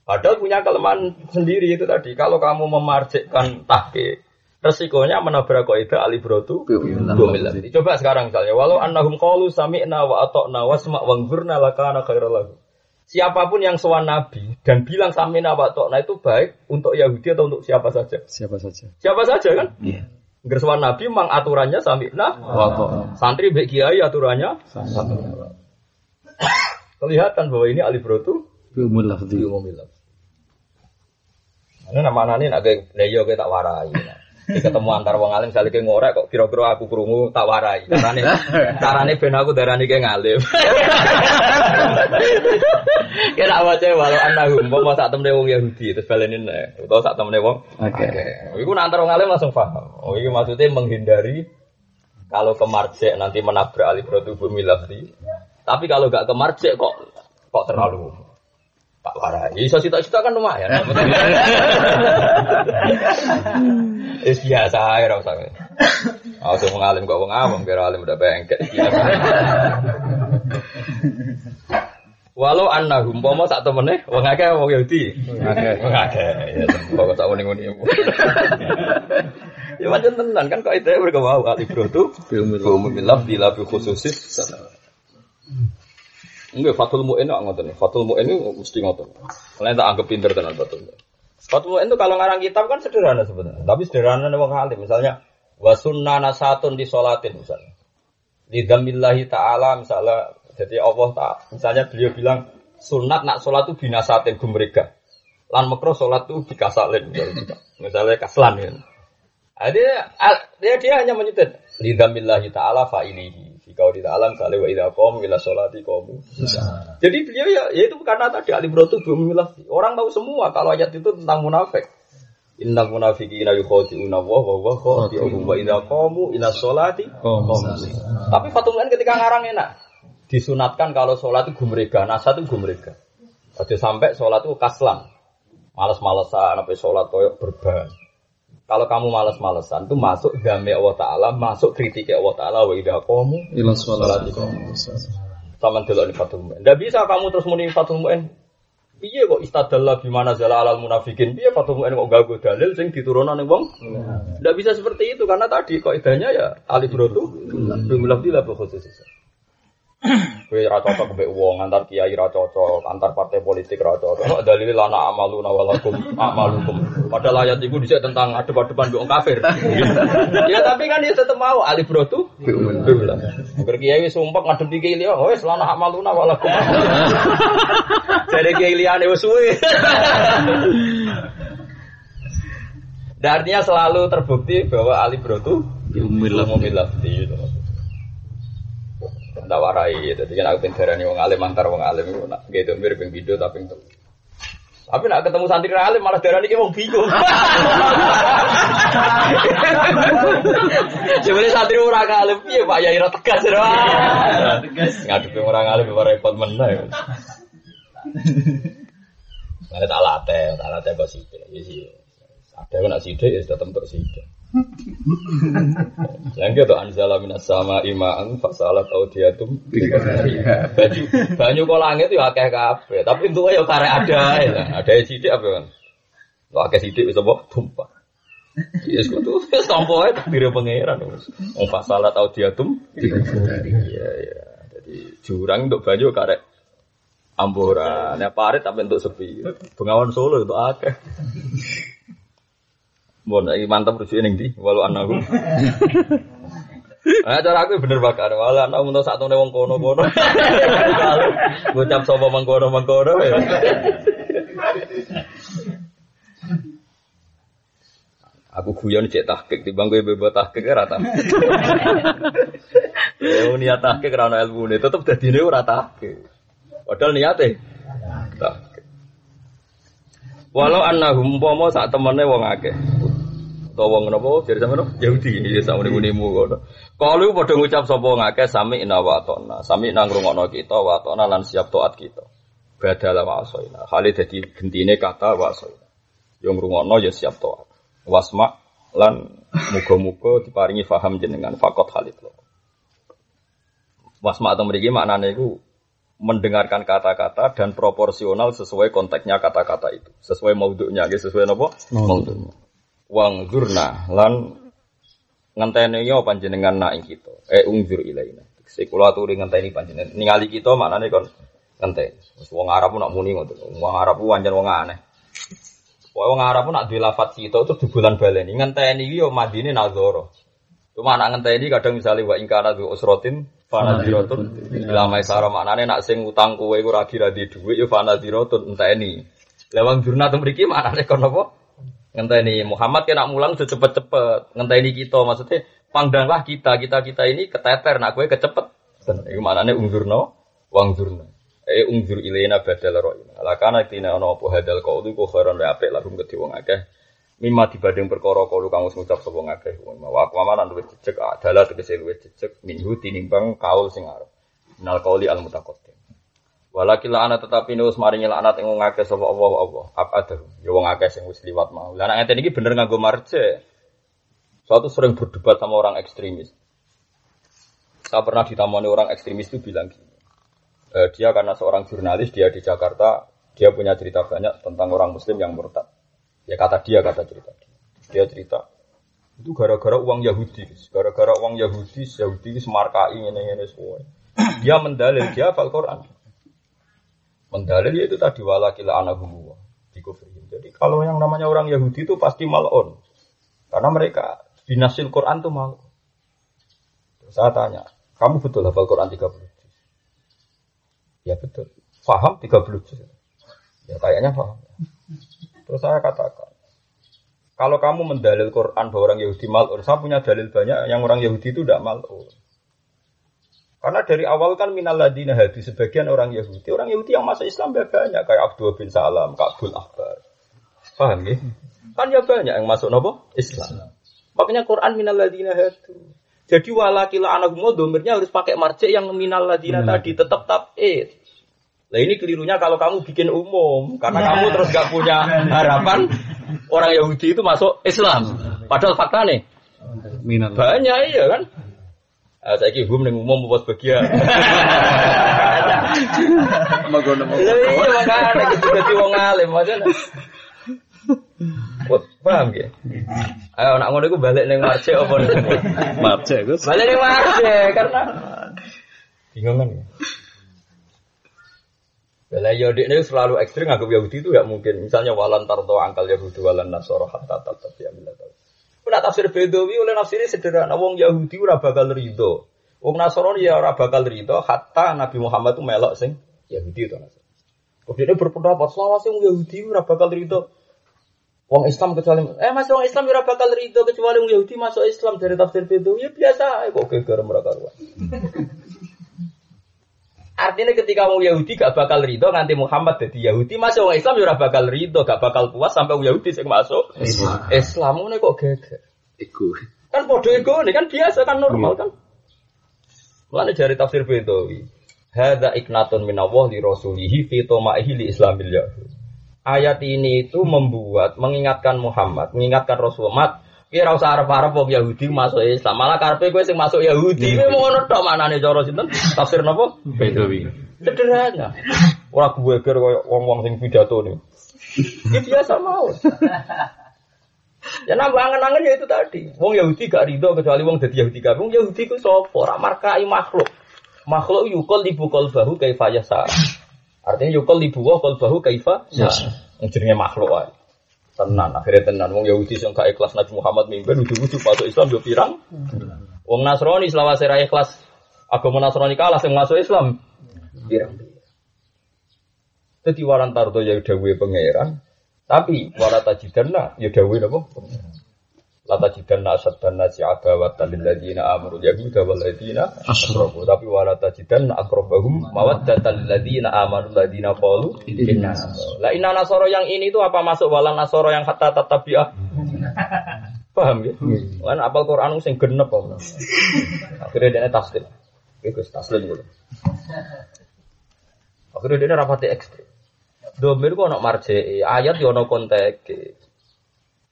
Padahal punya kelemahan sendiri itu tadi. Kalau kamu memarjekkan tahkik, resikonya menabrak kaidah alibrotu gomil. Coba sekarang misalnya, walau annahum qalu sami'na wa ata'na wasma' wanzurna lakana khairal lahu. Siapa pun yang sowan Nabi dan bilang sami'na wa ata'na itu baik untuk Yahudi atau untuk siapa saja. Siapa saja. Siapa saja kan? Iya. Gersuan Nabi memang aturannya sami'na Wa ta'na. Santri baik kiai aturannya kelihatan bahwa ini alibrotu Bi Ini nama nani nak kayak leyo kayak tak warai. Ini ketemu antar wong alim saling kayak ngorek kok kira-kira aku krungu tak warai. Carane carane ben aku darani kayak ngalim. Kira wae walau anahum mau sak temne wong Yahudi terus balenin nek utawa sak temne wong Oke. Iku nak antar wong alim langsung paham. Oh iki maksudnya menghindari kalau ke marjek nanti menabrak alif bumi lafzi. Tapi kalau gak ke marjek kok kok terlalu tak warai. Iso cita-cita kan lumayan. Is biasa ya ora usah. Aku wong alim kok wong awam kira alim udah bengkek. Walau annahum pomo sak temene wong akeh wong Yahudi. Wong akeh ya pokoke sak muni-muni. Ya macam tenan kan kok itu berkewau alif itu Bi umumil Umum bilaf di labi khususis. Enggak, Fatul Mu'in enggak ngoten. Fatul Mu'in itu mesti ngoten. Kalian tak anggap pinter tenan Fatul Mu'in. Fatul Mu'in itu kalau ngarang kitab kan sederhana sebenarnya. Tapi sederhana nih wong alim. Misalnya Wa sunnana satun di sholatin misalnya. Lidamillahi ta'ala misalnya jadi Allah tak misalnya beliau bilang sunat nak sholat itu binasatin gumrega. Lan makro sholat itu dikasalin misalnya, misalnya kaslan ya. Dia, dia, hanya menyetet lidamillahi ta'ala fa'ilihi. Jika di ta'ala misalnya wa idha qom ila sholati qomu. Jadi beliau ya, ya itu karena tadi alim itu belum. Orang tahu semua kalau ayat itu tentang munafik. Inna munafiqina yukhadi'una wa wa wa khadi'uhum wa idha qamu ila sholati. Tapi Fatul ketika ngarang enak. Disunatkan kalau sholat itu gumrega, nasa itu gumrega. Jadi sampai sholat itu kaslan. Males-malesan, sampai sholat koyok berban. Kalau kamu males-malesan itu masuk game Allah Ta'ala, masuk kritik Allah Ta'ala wa idha qamu Ila sholati sama delok ini Fatul Mu'in. Tidak bisa kamu terus muni Fatul Mu'in. Piye kok istadalla bimana zala alal munafikin? Piye Fatul Mu'in kok gagu dalil sing diturunkan ning wong? Tidak bisa seperti itu karena tadi kok idanya ya alif rotu bimulaf bila khusus. Kowe ra cocok mbek wong antar kiai ra cocok, antar partai politik ra cocok. Dalil lana amaluna walakum amalukum. Padahal ayat itu dhisik tentang adep-adepan mbek kafir. ya tapi kan dia tetep mau alif rotu bimulaf. Berkiai wis sumpek ngadep iki liya, wis lana amaluna walakum. Jadi kiai liyane wis suwe. Dan artinya selalu terbukti bahwa alif rotu Umil umumil lafzi Ndak warai, jadi kan aku pinterani wong alim antar wong alim itu nak gitu mirip yang video tapi itu. Tapi nak ketemu santri alim malah darani ki wong bingung. Sebenarnya santri ora alim piye Pak Yai ra tegas ora. Tegas. Ngadepi orang alim repot meneh. Mana tak latih, tak latih kok sithik. Ya sih. Ada yang nak sidik ya sudah tentu sidik. Yang gitu anzala minas sama imaan fasalat audiatum baju banyu kok langit ya akeh kabeh tapi untuk ya karek ada ya ada sidik apa kan lo akeh sidik bisa bawa tumpah Ya yes, kudu wis tampa ae takdir pangeran wis. Wong fasalat audiatum. Iya iya. Jadi jurang untuk banyu karek amburan. Ya parit tapi untuk sepi. Bengawan Solo itu akeh. Bon, ini mantap rujuk ini di walau anakku. Nah, cara aku bener bakar. Walau anak untuk satu nih wong kono kono. Ngucap sopo mengkono mengkono. ya. Aku guyon cek tahkik di bangku bebo tahkik rata. Ya niat tahkik karena ilmu ini tetap jadi ini tahkik. Padahal niatnya. Walau annahum umpama saat temennya wong akeh. Wong napa jadi sampeyan Yahudi ya sak muni-munimu kono. Kalau padha ngucap sapa ngakeh sami ina wa atona. Sami nang ngrungokno kita wa atona lan siap taat kita. Badala wa asoina. Hale dadi gentine kata wa asoina. Yo ngrungokno ya siap taat. Wasma lan muga-muga diparingi faham jenengan fakot halid lo. Wasma atau mriki maknane iku mendengarkan kata-kata dan proporsional sesuai konteksnya kata-kata itu, sesuai maudhunya, nggih, sesuai napa? Maudhunya. Wang zurna lan ngenteni yo panjenengan nak ing kita. Eh ungzur ilaina. Sekula aturi ngenteni panjenengan. Ningali kita maknane kon ngenteni. Wis wong Arab nak muni ngoten. Wong Arab wancen wong aneh. Wong Arab nak duwe lafat kita itu di bulan baleni. Ngenteni yo madine nazara. Cuma anak ngenteni kadang misalnya wa ingkana du usrotin fanadiratun ila maisara maknane nak sing utang kowe iku ra kira di dhuwit yo fanadiratun enteni. Lewang jurnal mriki maknane kon apa? Ngenteni Muhammad kena mulang udah cepet-cepet. Ngenteni kita maksudnya pandanglah kita kita kita ini keteter nak kowe kecepet. Iku maknane ungzurno wangzurna. Eh ungzur ilaina badal ro'ina. Lakana tina ana apa hadal qaulu ku khairan wa apik lahum kedhi wong akeh. Mima dibanding perkara kalu kang wis ngucap sapa ngakeh wa aku mana luwih jejeg adalah tegese luwih jejeg minhu tinimbang kaul sing arep. Nal qauli al mutaqaddim. Walakil ana tetapi nus maringi laknat ing wong akeh sapa Allah Allah. Abada. Ya wong akeh sing wis liwat mau. Lah nek ngeten iki bener nganggo marje. Suatu sering berdebat sama orang ekstremis. Saya pernah ditamani orang ekstremis itu bilang gini. Eh, dia karena seorang jurnalis, dia di Jakarta, dia punya cerita banyak tentang orang muslim yang murtad. Ya kata dia, kata cerita dia. Cerita, itu gara-gara uang Yahudi. Gara-gara uang Yahudi, Yahudi semarkai ini-ini semua. Dia mendalil, dia hafal Quran. Mendalil ya itu tadi walakila anahumullah. Dikufrihin. Jadi kalau yang namanya orang Yahudi itu pasti malon. Karena mereka Binasil Quran tuh. Terus saya tanya, kamu betul hafal Quran 30 juz? Ya betul. Faham 30 juz? Ya kayaknya paham. Terus saya katakan, kalau kamu mendalil Quran bahwa orang Yahudi malur, saya punya dalil banyak yang orang Yahudi itu tidak malur. Karena dari awal kan minal ladina hadi sebagian orang Yahudi, orang Yahudi yang masuk Islam ya banyak kayak Abdul bin Salam, Kabul Akbar. Paham ya? Kan ya banyak yang masuk nopo Islam. Makanya Quran minal ladina hadi. Jadi walakila anagumah domirnya harus pakai marjek yang minal ladina tadi tetap tabid. Nah ini kelirunya kalau kamu bikin umum karena kamu terus gak punya harapan orang Yahudi itu masuk Islam. Padahal fakta nih Minal. banyak iya kan. Ah, saya kira umum yang umum buat bagian. Iya makanya gitu jadi wong alim aja. Paham ya? Ayo nak ngono iku balik ning marce apa? Maaf cek Gus. Balik ning marce karena bingung kan. ya? Bela Yahudi ini selalu ekstrim anggap Yahudi itu gak mungkin. Misalnya walan tarto angkal Yahudi walan nasoro hatta tetap ya milata. Udah tafsir Bedawi oleh nafsirnya sederhana. Wong Yahudi ora bakal ridho. Wong Nasrani ya ora bakal ridho hatta Nabi Muhammad itu melok sing Yahudi itu Nasrani. Kok dia berpendapat selawase wong Yahudi ora bakal ridho. Wong Islam kecuali eh masih wong Islam ora bakal ridho kecuali wong Yahudi masuk Islam dari tafsir Bedawi ya biasa kok geger mereka. Artinya ketika wong Yahudi gak bakal ridho nganti Muhammad jadi Yahudi, masih wong Islam ya ora bakal ridho, gak bakal puas sampai wong Yahudi sing masuk Islam. Islam kok geger. Iku. Kan podo ego ini kan biasa kan normal kan. Mulane jari tafsir Bedawi. Hada iknatun minallah li rasulihi fi tomaihi li islamil yahud. Ayat ini itu membuat mengingatkan Muhammad, mengingatkan Rasulullah. Kira usah arep-arep wong Yahudi masuk Islam. Malah karepe kowe sing masuk Yahudi, kowe mau ngono tok manane cara sinten? Tafsir napa? Bedawi. Sederhana. Ora gue ger koyo wong-wong sing pidato nih. Ya biasa mau. Ya nambah angen-angen ya itu tadi. Wong Yahudi gak ridho kecuali wong dadi Yahudi kabeh. Wong Yahudi ku sapa? Ora markai makhluk. Makhluk yukol libu bahu kaifa yasa. Artinya yukol libu wa bahu kaifa yasa. Jenenge makhluk wae. Tenan, akhirnya tenan. Wong Yahudi sing gak ikhlas Nabi Muhammad mimpen ujug-ujug masuk Islam yo pirang. Wong Nasrani selawase ra ikhlas agama Nasrani kalah sing masuk Islam. Pirang. Jadi waran tardo ya dawe pangeran, tapi wala tajidanna ya dawe napa? La tajidanna asaddanna si adawatan lil ladina amanu yahuda wal ladina asyraku. Tapi wala tajidanna aqrabahum mawaddatan lil ladina amanu ladina qalu inna nasara. Lah inna nasara yang ini itu apa masuk wala nasara yang hatta tatabiah? Paham ya? Kan apal Quran sing genep apa. Akhirnya dia taslim. Iku taslim dulu. Akhirnya dia rapati ekstrim. Domir kok ono marjee, ayat yo ono konteke.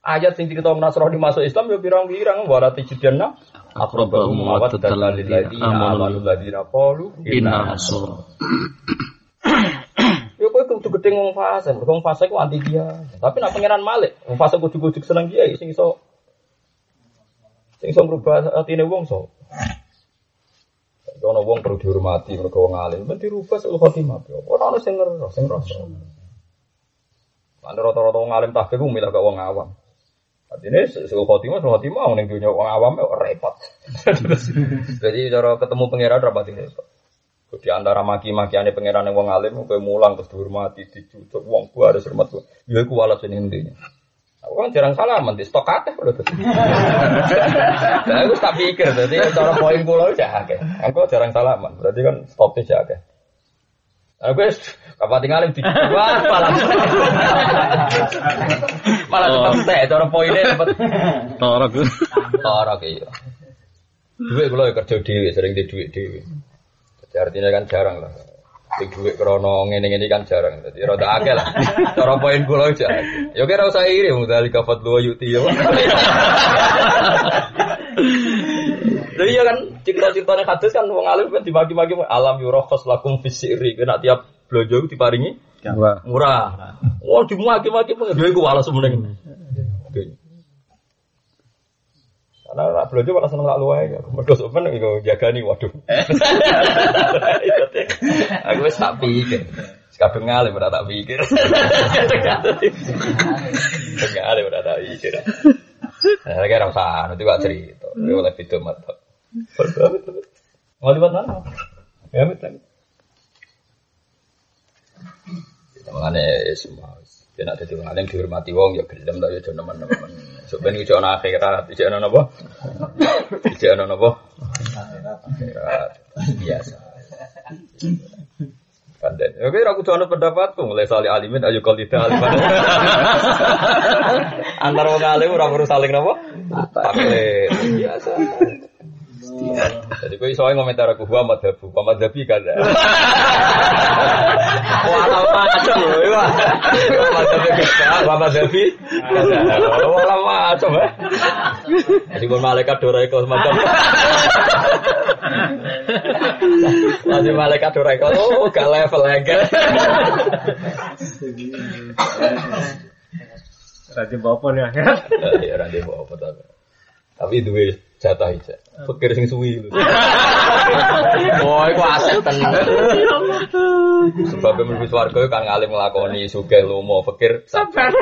Ayat sing cerita Nasrani masuk Islam yo pirang-pirang wala tajidanna aqrabahum mawaddatan lil ladina amanu ladina qalu Inna nasara. Yo kowe kudu gedhe wong fase, mergo wong fase ku anti dia. Tapi nak pangeran Malik, wong fase kudu-kudu seneng dia sing iso sing iso ngrubah atine wong so. Ono wong perlu dihormati mergo wong alim, men dirubah sul khotimah. Ora ono sing ngeros, sing rasa. Kan rata-rata wong alim tahqiq ku milah gak wong awam. Artinya sul khotimah, sul khotimah ning dunya wong awam ya repot. Jadi cara ketemu pangeran rapati repot. Di antara maki-makiane pangeran yang wong alim kowe mulang terus dihormati, dicucuk wong gua harus hormat gua. Ya iku walat sing intinya. Aku kan jarang salaman, di stok lho terus. Nah, aku tak pikir, jadi cara poin kula aja akeh. Aku jarang salaman, berarti kan stoknya akeh. Aku wis kapan tinggalin di wah malah malah tetap teh cara poinnya dapat Tora Gus. Ora iya. Duit kula ya kerja dhewe, sering di duit dhewe. Jadi artinya kan jarang lah. Di duit krono ngene-ngene kan jarang. Jadi rada akeh lah. Cara poin kula aja. Ya kira usah iri modal kafat lu yuti ya. Lha iya kan cerita-ceritane hadis kan wong alim kan dibagi-bagi alam yurakhas lakum fisiri. Kena tiap blojo diparingi Wah. murah. Wah dimaki-maki pengen iku walas meneng. Karena nak belanja malah seneng lak luwe ya. Mergo sampean iku jagani waduh. Aku wis tak pikir. Kabeh ngale ora tak pikir. Ngale ora tak pikir. Nah, kira usah, nanti gak cerita. Ya oleh video mata. Ya semua. Nak dihormati wong ya gelem ya teman-teman. Sok ben ana akhirat, ijo ana napa? Ijo ana napa? Biasa. Kanden. Oke, aku tuh pendapatku mulai saling alimin ayo kalau tidak alimin. Antar wong alim ora perlu saling napa? Taklid. Biasa. Jadi kau iso ngomentar aku gua madhabu, gua madhabi kan. Wala macam lho, iya. Gua madhabi kita, gua madhabi. Wala macam ya. Jadi pun malaikat dora iku semacam. Masih malaikat dora iku, oh gak level lagi. Raja bapak nih akhirat. Ya ora ndek apa tapi. Tapi duwe jatah aja. Pikir sing suwi lho. Oh, iku aset tenan. Sebab mlebu swarga kan ngalim nglakoni sugih lomo, pikir sabar.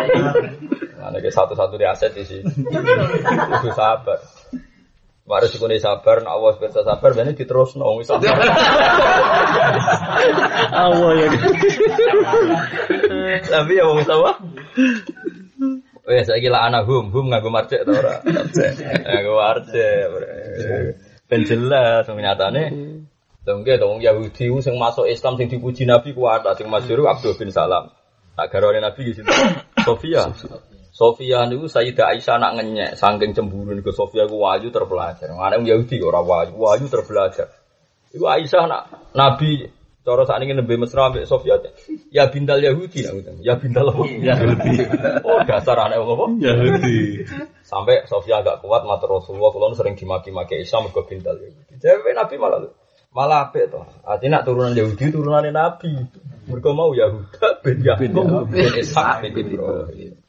Ana ke satu-satu di aset di sini. Kudu sabar. Mari sikune sabar, nek awas bisa sabar, ben diterusno wis sabar. Allah ya. Tapi ya wong sapa? Wes saiki lah anak hum, hum nganggo marcek ta ora? Nganggo marcek. Ben jelas nyatane. Lha nggih to wong Yahudi sing masuk Islam sing dipuji Nabi kuat, sing masyhur Abdul bin Salam. Nak garwane Nabi di sini. Sofia. Sofia niku Sayyidah Aisyah nak ngenyek saking cemburu niku Sofia ku wayu terpelajar. Ana Yahudi ora wayu, wayu terpelajar. Iku Aisyah nak Nabi Cara saat ini nembe mesra ambek Sofia ya bintal Yahudi ya bintal apa? Yahudi. Oh dasar anak apa? Yahudi. Sampai Sofia agak kuat mata Rasulullah kalau sering dimaki-maki Isa mergo bintal Yahudi. Jadi Nabi malah malah apik to. Artinya nak turunan Yahudi turunannya Nabi. Mergo mau Yahuda bin Yakub bin Ishak bin Ibrahim.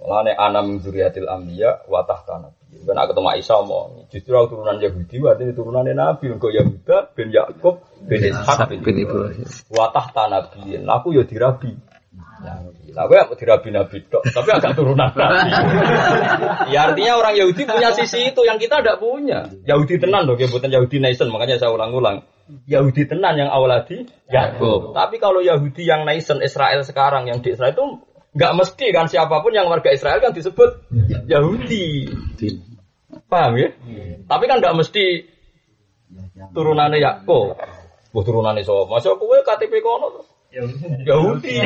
Mulane ana min zuriyatil anbiya wa tahta nabi. Ben aku ketemu Isa omong, justru aku turunan Yahudi berarti turunannya Nabi engko Yahuda bin Yakub bin Ishak bin Ibrahim. Wa tahta nabi. Aku ya dirabi. Nah, gue mau dirabi Nabi dok, tapi agak turunan Nabi. ya artinya orang Yahudi punya sisi itu yang kita tidak punya. Yahudi tenan dong, ya bukan Yahudi nation, makanya saya ulang-ulang. Yahudi tenan yang awaladi Yakub. Tapi kalau Yahudi yang nation Israel sekarang yang di Israel itu nggak mesti kan siapa pun yang warga Israel kan disebut Yahudi. Paham ya? Tapi kan nggak mesti turunannya Yakub. Buh turunannya so, masa kowe KTP kono tuh. Yahudi.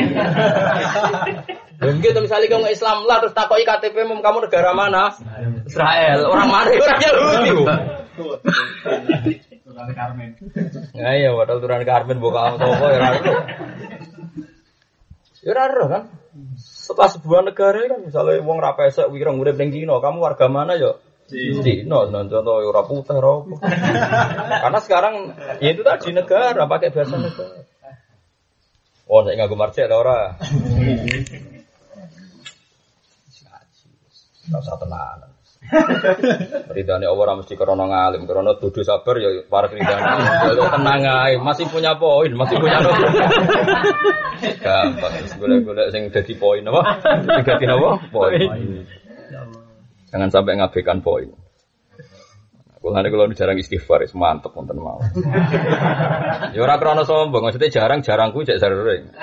Dan gitu misalnya kamu Islam lah terus takoi KTP mu kamu negara mana? Israel. Orang mana? Orang Yahudi. Ya iya, padahal turunan Karmen bukan toko ya. Ya raro kan. Setelah sebuah negara kan misalnya wong ra pesek wireng urip ning Cina, kamu warga mana ya? Cina, contoh ora putih ora. Karena sekarang ya itu tadi negara pakai bahasa negara. Oh, nek nganggo marcek ta ora? Ora usah tenanan. Ridane Allah mesti krana ngalim, krana dudu sabar ya para ridane. Ya tenang ae, masih punya poin, masih punya nopo. Gampang golek-golek sing dadi poin apa? Sing dadi apa? Poin. Jangan sampai ngabaikan poin. Kulane kalau jarang istighfar, wis mantep wonten mau. Ya ora krana sombong, maksudnya jarang-jarang ku cek sering.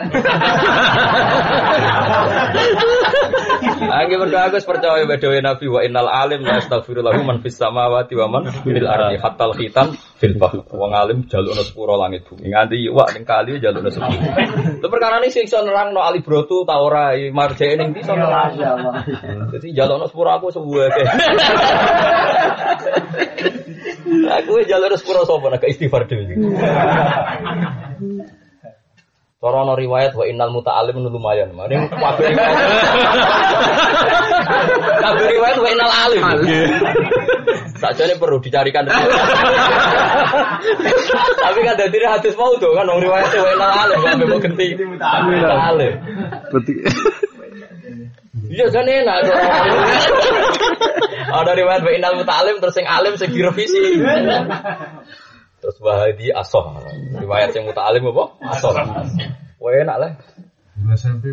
Angge berdoa Agus percaya bedoe Nabi wa innal alim la astaghfirullahu man fis samawati wa man fil ardi hatta al khitan fil bahr. Wong alim jalukna sepuro langit bumi. Nganti wak ning kali jalukna sepuro. Itu perkara ini sing iso nerangno Ali Broto ta ora marjane ning ndi iso nerang. Dadi jalukna sepuro aku sebuah Aku jalur sepuro sapa nak istighfar dhewe. Cara ana riwayat wa innal muta'allim lumayan. Mending kabeh riwayat. Kabeh riwayat wa innal alim. Sakjane perlu dicarikan. Tapi kan dadi hadis mau tuh kan wong riwayat wa innal alim kabeh mau genti. Muta'allim. Berarti Iya kan enak. Ada riwayat wa innal muta'allim terus sing alim sing direvisi. Terus wahadi asoh. Riwayat yang muta'alim apa? Asoh. Wah enak lah. SMP.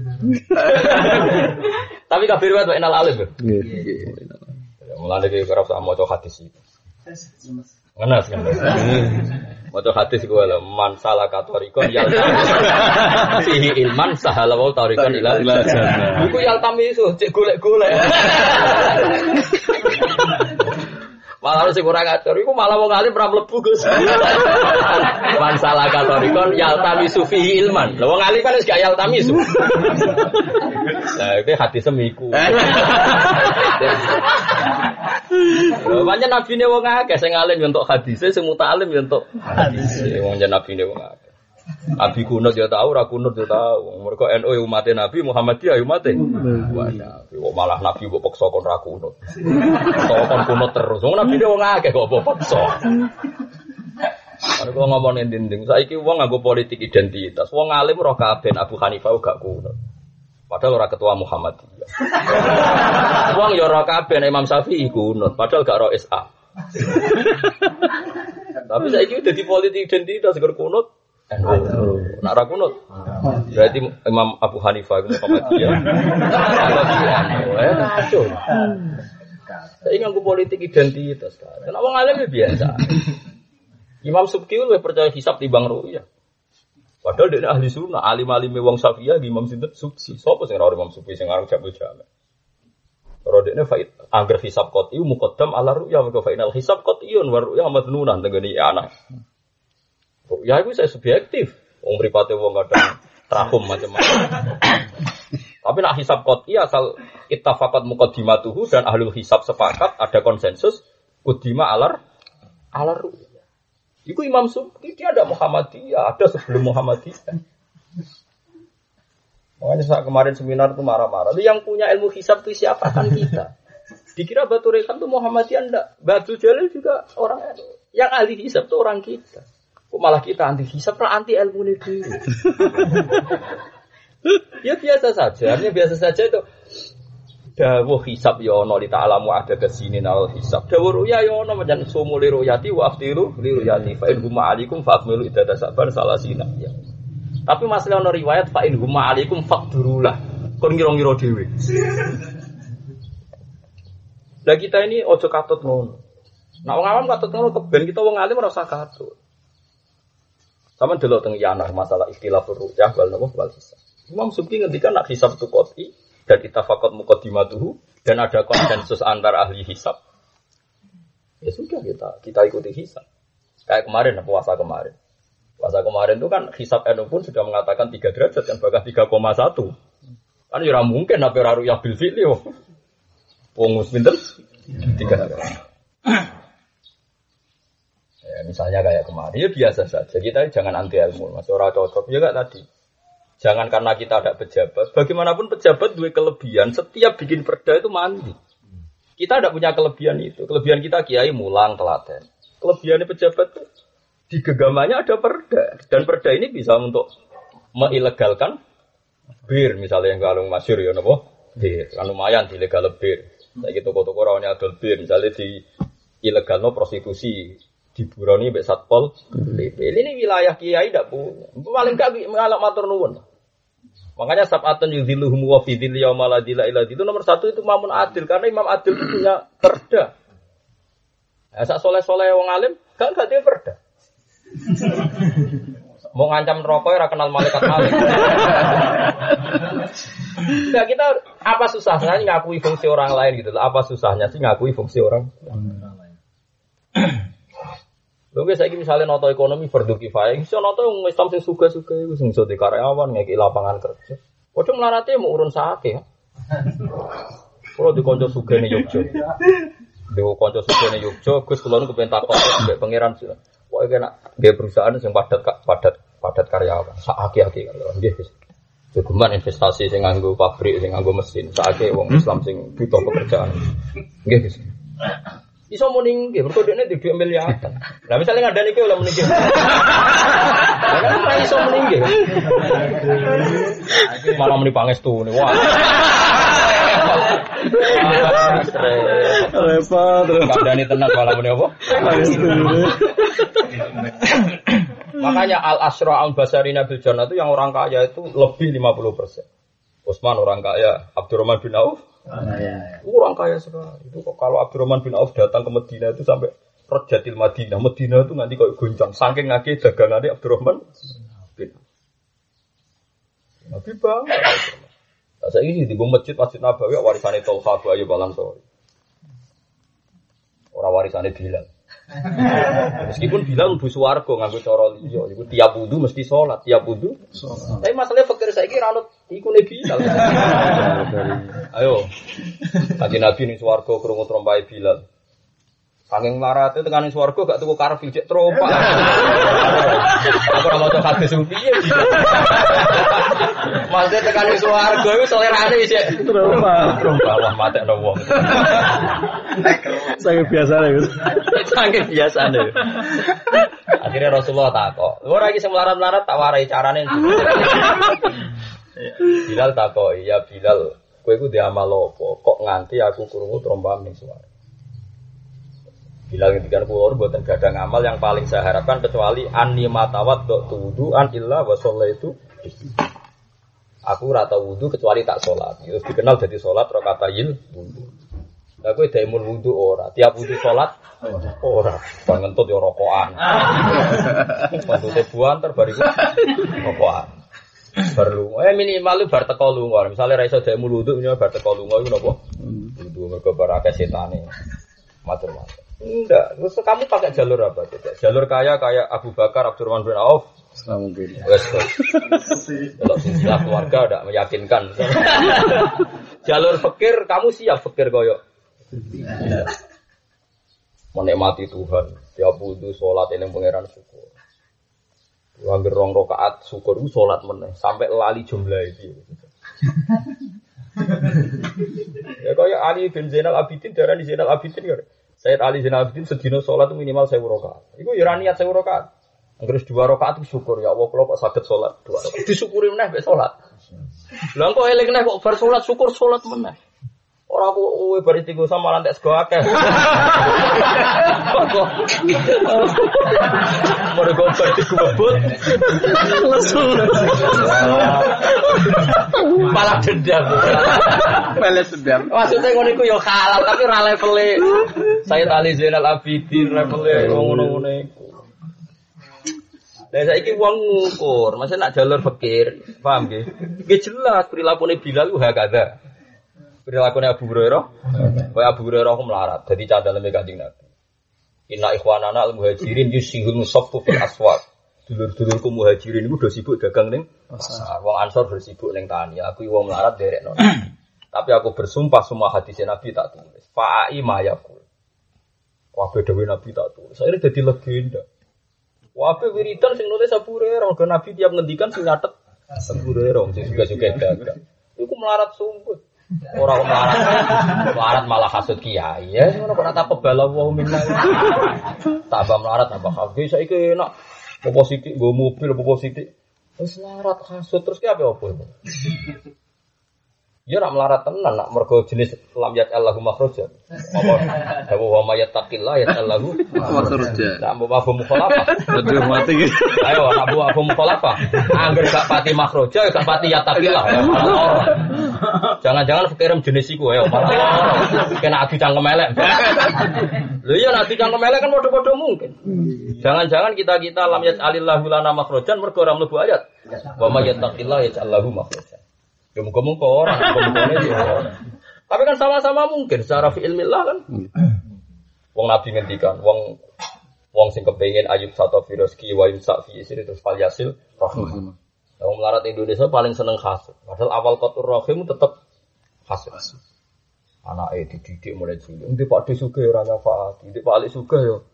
Tapi kabir riwayat wa innal alim. Mulane iki kerap sama maca hadis iki. Ngenes ngenes. Maca hadis gue lah man salah katorikon yal fihi ilman sahala wa tarikon ila Ila jannah. Iku yal tamisu cek golek-golek. Malah sing ora ngatur iku malah wong alim ora mlebu Gus. Man salah katorikon yal tamisu fihi ilman. Lah wong alim kan wis gak yal tamisu. Nah, itu hadis semiku. Banyak nabi ne wong akeh sing alim yo entuk hadise, sing mutalim yo entuk hadise. Wong nabi ne wong akeh. Nabi kunut ya tahu, ra kunut ya tahu. Mergo NU ya umate Nabi, Muhammadiyah ya umate. Wah, Nabi kok malah Nabi kok paksa kon ra kunut. Kon kunut terus. Wong Nabi wong akeh kok paksa. Kok ngomongin dinding, saiki wong nganggo politik identitas. Wong alim roh kabeh Abu Hanifah gak kunut. Padahal ora ketua Muhammadiyah. Wong ya ora kabeh Imam Syafi'i kunut, padahal gak ro SA. Tapi saiki udah di politik identitas seger kunut. NU. Nak ora kunut. Berarti Imam Abu Hanifah itu Muhammadiyah. Di eh kacau. Saya nganggo politik identitas. Kenapa wong alim ya biasa. Imam Subki lebih percaya hisab timbang ru'yah. Padahal dia ahli sunnah, alim alim wong Syafi'iyah Imam Sinten Subki. Sopo sing ora Imam Subki sing aran jabu jame. Kalau dia faid angger hisab qat'i muqaddam ala ru'yah maka fa inal hisab qat'iyun wa ru'yah madnunan tengene ya anak. Ru'yah itu saya subjektif. Wong mripate wong kadang trahum macam-macam. Tapi nak hisab qat'i asal ittafaqat muqaddimatuhu dan ahlul hisab sepakat ada konsensus kudima alar alar ru'yah. Itu Imam Subki dia ada Muhammadiyah, ada sebelum Muhammadiyah. Makanya saat kemarin seminar itu marah-marah. Yang punya ilmu hisab itu siapa kan kita? Dikira Batu Rekan itu Muhammadiyah enggak. Batu Jalil juga orang yang ahli hisab itu orang kita. Kok malah kita anti hisab, lah anti ilmu ini dulu. ya biasa saja, artinya biasa saja itu. Dawuh hisab ya ono li ta'lamu ada ke sini nal hisab. Dawuh ruya ya ono majan sumu li ruyati wa aftiru li ruyati fa in huma alaikum fa akmilu idada salasina. Ya. Tapi masalah ono riwayat fa in huma alaikum faqdurulah. Kon ngira-ngira dhewe. Lah kita ini ojo katut ngono. Nah wong awam katut ngono keben kita wong alim ora usah katut. Sama delok teng yanar masalah istilah ru'yah wal napa wal hisab. Imam Subki ngendikan nak hisab itu qot'i dan itafaqat muqaddimatuhu dan ada konsensus antar ahli hisab. Ya sudah kita kita ikuti hisab. Kayak kemarin puasa kemarin. Puasa kemarin itu kan hisab NU pun sudah mengatakan 3 derajat kan bahkan 3,1. Kan ya mungkin apa ora ru'yah bil fi'li. Wong mus pinten? 3 derajat. Ya, misalnya kayak kemarin, ya biasa saja. Kita jangan anti ilmu, mas orang cocok. Ya gak tadi. Jangan karena kita ada pejabat. Bagaimanapun pejabat dua kelebihan. Setiap bikin perda itu mandi. Kita tidak punya kelebihan itu. Kelebihan kita kiai mulang telaten. Kelebihannya pejabat itu di gegamannya ada perda. Dan perda ini bisa untuk mengilegalkan bir. Misalnya yang kalung masyur ya nopo. Bir. Kan lumayan dilegal bir. Saya gitu toko-toko rawanya adol bir. Misalnya di ilegal no prostitusi di Buroni Mbak Satpol PP. Ini wilayah kiai tidak punya. Paling gak mengalami matur nuwun. Makanya sab'atun yudhiluhum wa fi dhilli yawma la dhilla illa itu nomor satu itu Mamun Adil karena Imam Adil itu punya perda. Ya, sak soleh-soleh wong alim gak gak dia perda. Mau ngancam rokok ya kenal malaikat malik. Enggak kita apa susahnya ngakui fungsi orang lain gitu. Apa susahnya sih ngakui fungsi orang Lho saya misalnya noto ekonomi fardu kifayah, bisa noto yang Islam sing suka-suka iku sing di karyawan ngeki lapangan kerja. Padha melarate mau urun sake. Kalau di konco suga nih Yogyo, di konco suga nih Yogyo, Gus kulon kepengen takut mbek pangeran sih. Wah, kena dia perusahaan yang padat padat padat karyawan, sakake aki nggih Gus. Jogeman investasi sing nganggo pabrik, sing nganggo mesin, sakake wong Islam sing butuh pekerjaan. Nggih Gus. Iso muni nggih, mergo dekne di dhuwit miliaran. Lah misalnya ngadani ki oleh muni nggih. Lah kan iso muni nggih. Malah muni pangestu wah. Repot. Ngadani tenan malah muni apa? Makanya al asra al basarina bil jannah itu yang orang kaya itu lebih 50 persen. Utsman orang kaya, Abdurrahman bin Auf Kurang kaya sekali. Itu kok kalau Abdurrahman bin Auf datang ke Medina itu sampai Rojatil Madinah. Medina itu nanti kayak goncang. Saking ngake dagangannya Abdurrahman bin. Nabi bangga. Nah, saya ini di masjid Masjid Nabawi warisannya Tolha Abu Ayyub Al. Orang warisannya Bilal. Meskipun Bilal mlebu swarga nganggo cara liya, iku tiap wudu mesti sholat, tiap wudu. Tapi masalahnya fakir saiki ra anut iku ne Bilal. Ayo. Kanjeng Nabi ning swarga krungu trompahe Bilal. Saking marate tekan ning swarga gak tuku karpil cek trompak. Aku ora maca hadis piye. Maksudnya tekan ning swarga iku selerane cek Trompak. trompak wah matekno wong. Saya biasa ya. Gus. Saking biasa deh. Akhirnya Rasulullah takok. Ora iki sing melarat-melarat tak warai carane. Bilal takok, "Iya Bilal, kowe iku di amal apa? Kok nganti aku krungu trompam ning suara?" Bilal ngendikan kula mboten gadang amal yang paling saya harapkan kecuali anni matawat dok tudu an illa wa itu Aku rata wudhu kecuali tak sholat. Itu dikenal jadi sholat rokatayil wudhu. Lah kowe daimul wudu ora, tiap wudu salat ora. Bang ngentut yo rokokan. Maksudnya buan terbariku rokokan. Perlu, eh minimal lu bar teko lunga. Misalnya ra iso daimul wudu minimal bar teko lunga iku napa? Wudu mergo bar akeh setane. Macam-macam. Enggak, terus kamu pakai jalur apa? Tidak. Jalur kaya kayak Abu Bakar, Abdurrahman bin Auf, Selama mungkin. Wes. Kalau silsilah keluarga tidak meyakinkan. Jalur fakir, kamu siap fakir koyo. Menikmati Tuhan. Tiap wudhu sholat ini pangeran syukur. Wanggir rong rokaat syukur sholat meneh sampai lali jumlah itu. ya kayak Ali bin Zainal Abidin darah di Zainal Abidin kan. Sayyid Ali Zainal Abidin sedino sholat minimal saya rokaat. Itu ya niat saya rokaat. Terus dua rakaat itu syukur ya Allah kalau kok sakit sholat dua rakaat. Disyukuri meneh be sholat. Lah kok eling neh kok bar sholat syukur sholat meneh. Ora aku kowe bar istighosah malah entek sego akeh. Kok Mergo bar dikubut. Malah dendam. Pelet sedang. Maksudnya ngono iku ya halal tapi ora levele. Sayyid Ali Zainal Abidin levele ngono-ngono iku. Lah saiki wong ngukur, masa nak jalur fakir, paham nggih? Nggih jelas prilakune Bilal ku hakada. Prilakune Abu Hurairah, kaya Abu Hurairah ku melarat, dadi cadaleme Kanjeng Nabi. Inna ikhwanana al muhajirin yusihul musaffu fil aswaq. Dulur-dulurku muhajirin iku do sibuk dagang ning pasar. Wong Ansor bersibuk ning tani, aku wong melarat derek Tapi aku bersumpah semua hadis Nabi tak tulis. Fa'ai mayakul. Kabeh dewe Nabi tak tulis. Akhirnya jadi legenda. Wabe wiridan sing nulis Abu Hurairah, Nabi tiap ngendikan sing nyatet Abu Hurairah sing juga-juga dagang. Iku melarat sumput. Orang melarat, melarat malah hasud kiai. Ya, ngono kok tak pebala wa minna. Tambah melarat tambah hasud. Saiki enak. Apa sithik nggo mobil apa sithik. Wis melarat hasud terus ki apa apa. Ya nak melarat tenan nak mergo jenis lam yat Allahu makhraja. Apa dawu wa may yattaqillah yat Allahu Makhraja. Nak mbok apa mukhalafah. Aduh mati. Ayo nak mbok apa mukhalafah. Angger gak pati makhraja gak pati yattaqillah ya. Jangan-jangan pikiran jenis iku malah lara. Kena adu cangkem elek. Lho iya nak adu cangkem elek kan padha-padha mungkin. Jangan-jangan kita-kita lam yat alillahu lana makhrajan mergo ora mlebu ayat. Wa may yattaqillah yaj'al lahu makhrajan. Ya muka-muka orang, orang. Tapi kan sama-sama mungkin secara fi'ilmillah kan. Wong Nabi ngendikan, wong wong sing kepengin ayub satu firoski wa yumsak fi isri terus fal yasil. Nah, Wong melarat Indonesia paling seneng hasud. Padahal awal kotor rahim tetap hasud. Anak eh dididik mulai cilik. Di Pak De Suge ora nyafaati, di Pak Ali Suge yo.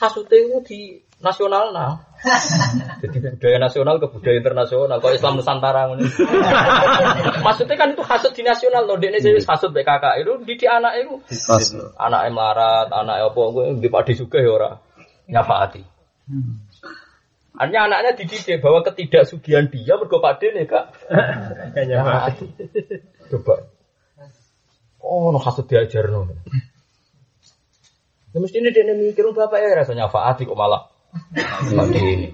Hasute itu di nasional nah. Jadi budaya nasional ke budaya internasional. Kalau Islam Nusantara ngono. Maksudnya kan itu hasud di nasional loh. Dia ini hasud BKK itu di anak itu. Anak melarat, anak apa gue di padi juga ya ora nyafaati. Artinya anaknya dididik bahwa ketidaksugihan dia mergo pade nih kak. Kayaknya mati. Coba. Oh, no hasud diajar no. Ya mesti ini dia mikir bapak ya rasanya faati kok malah seperti ini.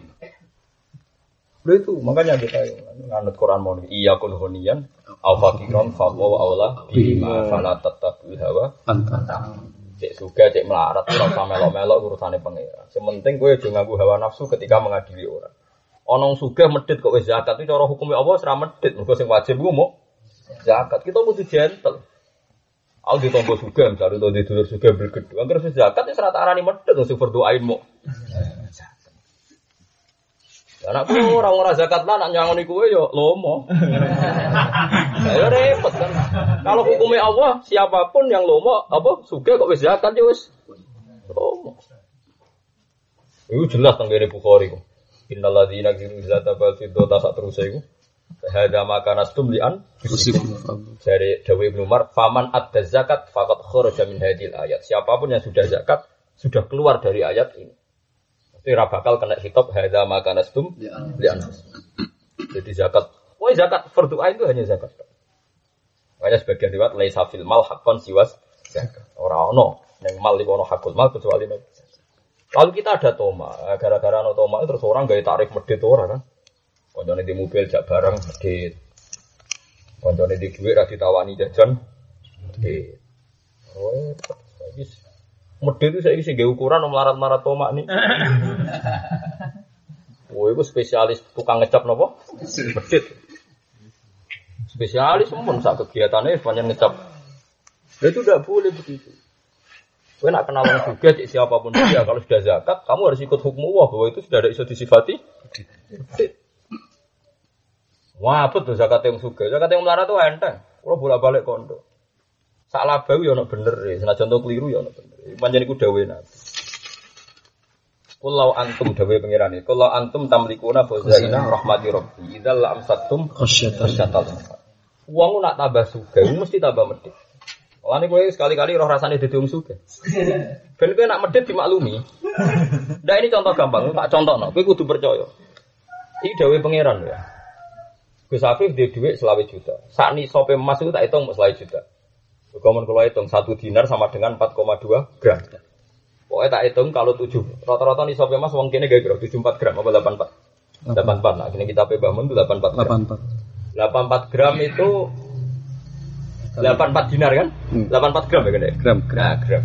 Lho itu makanya kita nganut Quran mau iya kun hunian au fakiron fa wa aula bima fala tattabil hawa Antara. cek suga cek melarat ora usah melok-melok urusane pangeran. Sementing kowe aja nganggo hawa nafsu ketika mengadili orang. Onong suga medit kok zakat itu cara hukumnya Allah ora medit, mergo sing wajib ku mau zakat. Kita kudu gentle. Aku ditombo suga, misalnya itu di dulur suga bergedul. Angger wis zakat wis rata arani medit sing berdoain mau. Anakku orang ora zakat lah, nak nyangoni kue yo lomo. Ya repot kan. Kalau hukumnya Allah, siapa pun yang lomo, apa suka kok wis zakat ya wis lomo. Itu jelas tenggene Bukhari kok. Innal ladzina kiru zata bal fiddata sak terus iku. Hada maka nastum lian dari Dawi Ibn Umar, faman adda zakat fakat kharaja min hadil ayat. Siapa pun yang sudah zakat sudah keluar dari ayat ini. Ora bakal kena hitop hadza maka nastum li anfus. Jadi zakat, wah zakat ain itu hanya zakat. Makanya sebagian riwayat laisa fil mal hakon siwas zakat. Ora ono ning mal ono hakul mal kecuali. Lalu kita ada toma, gara-gara ono toma terus orang gaya tarif medit ora kan. Koncone di mobil jak barang medit. Koncone di duit ra ditawani jajan medit. Oh, repot. Saiki medit itu saya sing ukuran om larat-larat toma nih. Oh, itu spesialis tukang ngecap nopo? Medit. Spesialis pun sak kegiatannya sepanjang ngecap. Nah, itu tidak boleh begitu. Kau nak kenal orang juga siapa pun dia kalau sudah zakat kamu harus ikut hukum Allah bahwa itu sudah ada iso disifati. Wah, tuh zakat yang suka? Zakat yang melarat tuh enteng. Kalau bolak balik kondo. Salah bau ya ono bener ya. Senajan contoh keliru ya ono bener. Panjang iku dawe nabi. Kulau antum dawe pengiran ini. Kulau antum tamlikuna fazaina rahmati rabbi. Idza la amsatum khasyatal. Uang nak tambah suka, mesti tambah medit. Kalau ini gue sekali-kali roh rasanya di wong suka. Ben gue nak medit dimaklumi. Nah ini contoh gampang, tak contoh no. Gue kudu percaya. Ini dawe pangeran ya. Gus Afif dia duit selawe juta. Saat ini sope emas itu tak hitung selawe juta. Komen kalau hitung satu dinar sama dengan 4,2 gram. Pokoknya tak hitung kalau tujuh rata-rata nih sope emas uang kini gak tujuh empat gram apa delapan empat. Delapan empat. Nah kini kita pe bangun delapan empat gram. 84. Delapan empat gram itu delapan empat dinar kan? Hmm. Delapan empat gram ya kan? Gram, gram. Nah gram.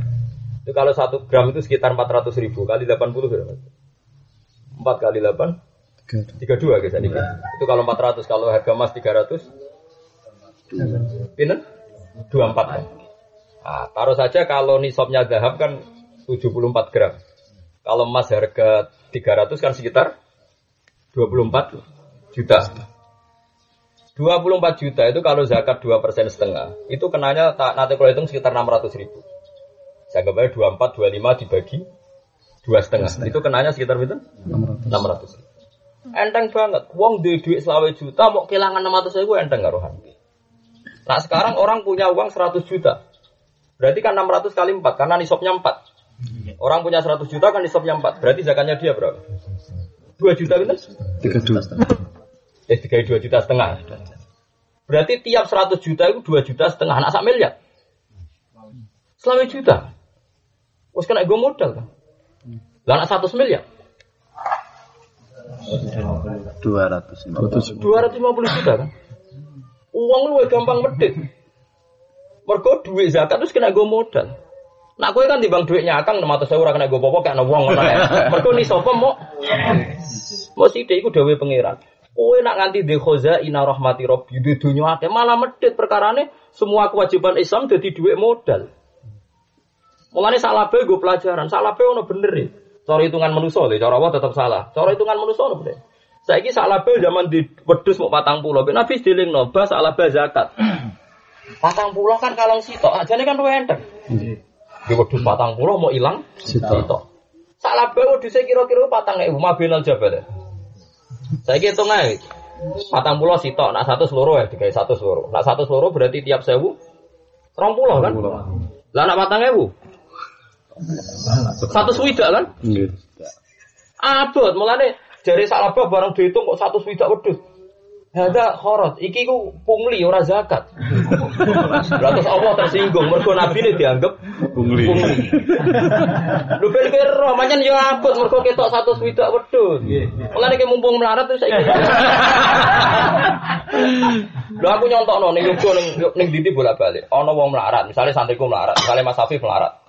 Itu kalau satu gram itu sekitar empat ratus ribu kali delapan puluh berapa? Empat kali delapan Tiga. 32 guys ini. Itu kalau 400 kalau harga emas 300 Pinten? 24 kan. Nah, taruh saja kalau nisabnya zahab kan 74 gram. Kalau emas harga 300 kan sekitar 24 juta. 24 juta itu kalau zakat 2 persen setengah, itu kenanya tak nanti kalau hitung sekitar 600 ribu. Saya aja 24, 25 dibagi dua setengah. Itu kenanya sekitar berapa? 600. 600 ribu. Enteng banget. Wong duwe duit selawe juta mau kehilangan 600 ribu enteng karo hati. Nah sekarang orang punya uang 100 juta. Berarti kan 600 kali 4 karena nisabnya 4. Orang punya 100 juta kan nisabnya 4. Berarti zakatnya dia berapa? 2 juta bener? Tiga dua. Eh 3 2 juta setengah. Berarti tiap 100 juta itu 2 juta setengah anak sak miliar. Selawe juta. Wes kena gue modal kan. Lah anak 100 miliar. Dua ratus. 250 juta kan. Uang lu gampang medit. Mergo duit zakat terus kena gue modal. Nak kowe kan timbang duitnya akang 600 saya ora kena gue popo kayak wong ngono ae. Mergo ni sapa mau mau iku dawuh pangeran. Kowe nak nganti de khoza ina rahmati rabbi di dunya akeh malah medit perkarane semua kewajiban Islam dadi duit modal. Mulane salah gue pelajaran, salah ono bener e. Cara hitungan manusia lho, cara Allah tetap salah. Cara hitungan manusia ono bener. Saiki salah bae zaman di wedhus mau patang pulau. Nabi dilingno bas salah bae zakat. Patang pulau kan kalong sitok, ajane kan luwih enteng. Di wedhus patang pulau mau ilang Sitok. sitok. Salah bae wedhuse kira-kira patang ewu mabinal jabal. Saiki hitung ae. Patang pulau sitok, nak satu seluruh ya, digawe satu seluruh. Nak satu seluruh berarti tiap sewu rong pulau kan? Lah nak patang ewu satu swidak kan? Nggih. Abot, mulane jari salabah barang dihitung kok satu swidak wedhus. Hada khorot, iki ku pungli ora zakat. Lah terus Allah tersinggung mergo nabi ini dianggap Pungli. Lu ben kira manyen yo abot mergo ketok satu swidak wedhus. Mulane ki mumpung melarat terus saiki. Lho aku nyontokno ning yoga ning ning ndi bolak-balik. Ana wong melarat, misalnya santriku melarat, misalnya Mas Afif melarat.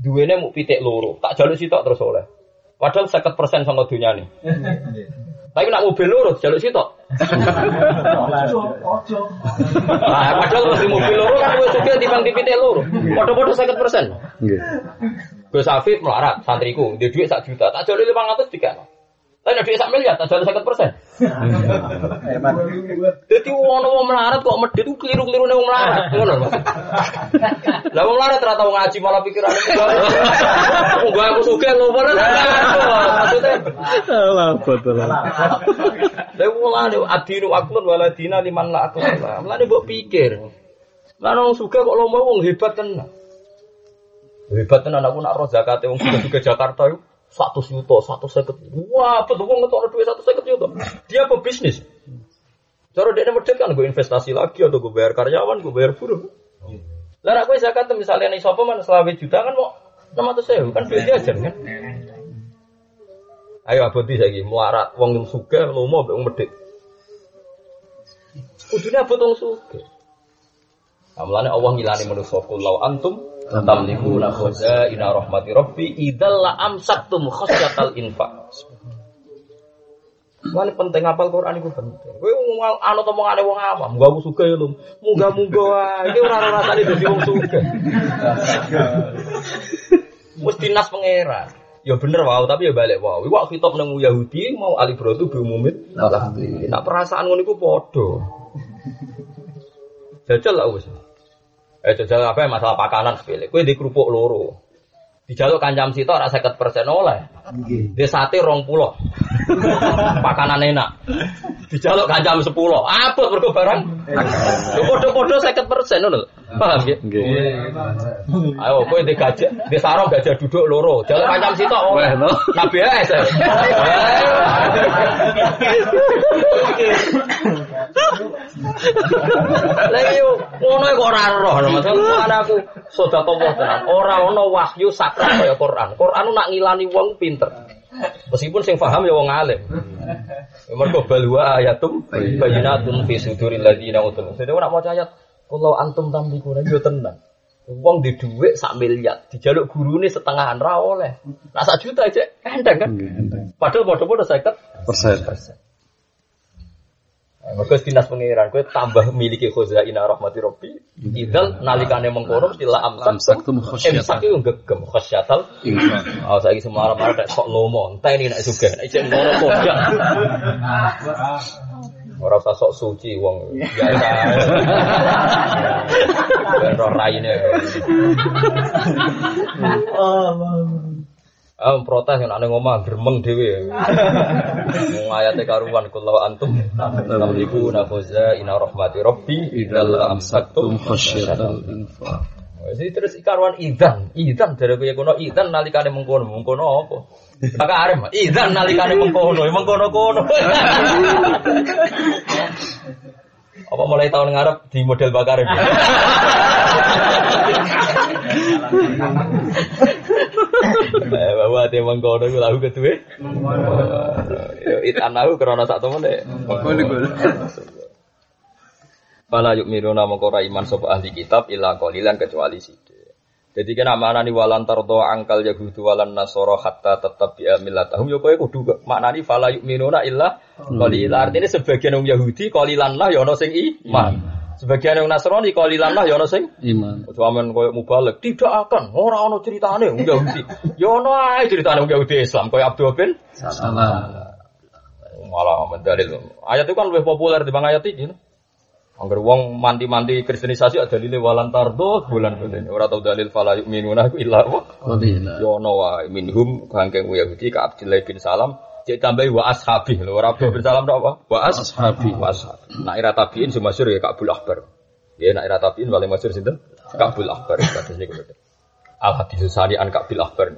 Duwene mu pitik loro, tak jaluk sitok terus oleh. Padahal 50% sama dunia nih. Tapi nak mobil loro jaluk sitok. Nah, padahal mesti mobil loro kan gue juga timbang di pitik loro. Padha-padha 50%. Nggih. Gus Afif melarat santriku, dia duit sak juta, tak lima ratus tiga. Tapi ada duit sak miliar, tak jual persen. Jadi wong wong melarat kok medit itu keliru keliru nih wong melarat, ngono mas. Lah wong melarat ternyata wong ngaji malah pikiran Enggak aku suka lo Maksudnya, Alah betul. lah wong ada adinu aklun waladina liman la aklun lah. Mulane mbok pikir. Lah wong suka kok lomba wong hebat tenan. Hebat tenan aku nak roh zakate wong suka juga Jakarta itu satu juta, satu seket. Wah, betul wong ngetok duit satu seket juta. Dia pebisnis. Cara dia medit kan gue investasi lagi atau gue bayar karyawan, gue bayar buruh. Lah nak gue zakat misalnya nih sopo mana selawe juta kan mau enam ratus sewu kan duit jajan kan. Ayo abadi saiki melarat wong yang suka lomo mbek wong medit. Kudune abot wong suka. Amlane Allah ngilani manusa kullau antum tamlikuna khazaina rahmati rabbi idzal la amsaktum khasyatal infaq. Mana penting apal Quran itu penting. Kowe ngomong ana omongane wong awam, aku suka ya lho. Muga-muga wae iki ora rasane dadi wong suka. Mesti nas pangeran. Ya bener wow, tapi ya balik wow. Iwak kitab nang Yahudi mau alibratu bi umumit. Nah perasaan ngono iku padha. Jajal lah wis. Eh jajal apa ya masalah pakanan sepele. Kowe di kerupuk loro. Dijaluk kancam sitok ora 50% oleh. Di sate rong pulau. Pakanan enak. Dijaluk kancam 10. Apa mergo barang? Yo padha-padha 50% ngono lho. Paham ya? Ayo kowe di gajah, di sarong gajah duduk loro. Jaluk kancam sitok oleh. Nabi es. Lah yo ngono kok ora roh, maksudku aku sedekah tenan. Ora ono wahyu sakral kaya Quran. Quran nak ngilani wong pinter. Meskipun sing paham ya wong alim. Mergo balwa ayatum bayyinatun fi suduril ladina utul. Jadi ora maca ayat kalau antum tamlikuna yo tenang. Wong di dhuwit sak miliar, dijaluk gurune setengahan ra oleh. Nak sak juta aja endang kan. Enteng. Padahal padha-padha 50 Persen. Mereka dinas pengiran, kue tambah miliki khuzaina rahmati rabbi. Idal nalikane mengkono sila amsak. Amsaktum khasyatan. Imsak itu gegem khasyatal. Oh, saya semua marah marah sok lomo. Entah ini nak juga. Ijek ngono kojak. Ora usah sok suci wong biasa. Roh raine. Ah protes nang omah gremeng dhewe. Wong ayate karuan kullu antum tamliku nafuza ina rahmati rabbi Idal amsaktum khasyatal infak. Jadi terus karuan idan, idan dari kaya kono idan nalikane mengkono, mengkono apa? Maka arem, idan nalikane mengkono, ya mengkono kono. apa mulai tahun ngarep di model bakarim? Eh, bahwa dia mengkono itu lagu kedua. Yo itan aku karena sak temen deh. Fala yuk miruna mengkora iman sapa ahli kitab illa qalilan kecuali sithik. Jadi kena maknani walan tardo angkal yahudu walan nasoro hatta tetap bi millatahum yo kowe kudu maknani fala yuk miruna illa qalilan. Artinya sebagian wong Yahudi qalilan lah ya ono sing iman. Sebagian wong Nasrani qalilan lah ya ono sing Iman. Cuman koyo mubalek tidak akan ora ono ceritane wong Yahudi. Ya ono ae ceritane wong Yahudi Islam koyo Abdul bin Salah. malah mendalil. Ayat itu kan lebih populer dibanding ayat ini. Angger wong manti-manti kristenisasi ada dalile walan tardo bulan bulan. Ora tau dalil fala yu'minuna illa wa ya ono wae minhum kangkeng Yahudi ka Abdullah bin Salam cek tambahi wa ashabi lho ora Abdullah bin Salam tok apa? Wa as Ashabi. wa ashabi. Nak ira tabiin sing masyhur ya Ka'bul Akbar. Ya nak ira tabiin paling masyhur sinten? Ka'bul Akbar kados niku. Al hadis sari an Ka'bul Akbar.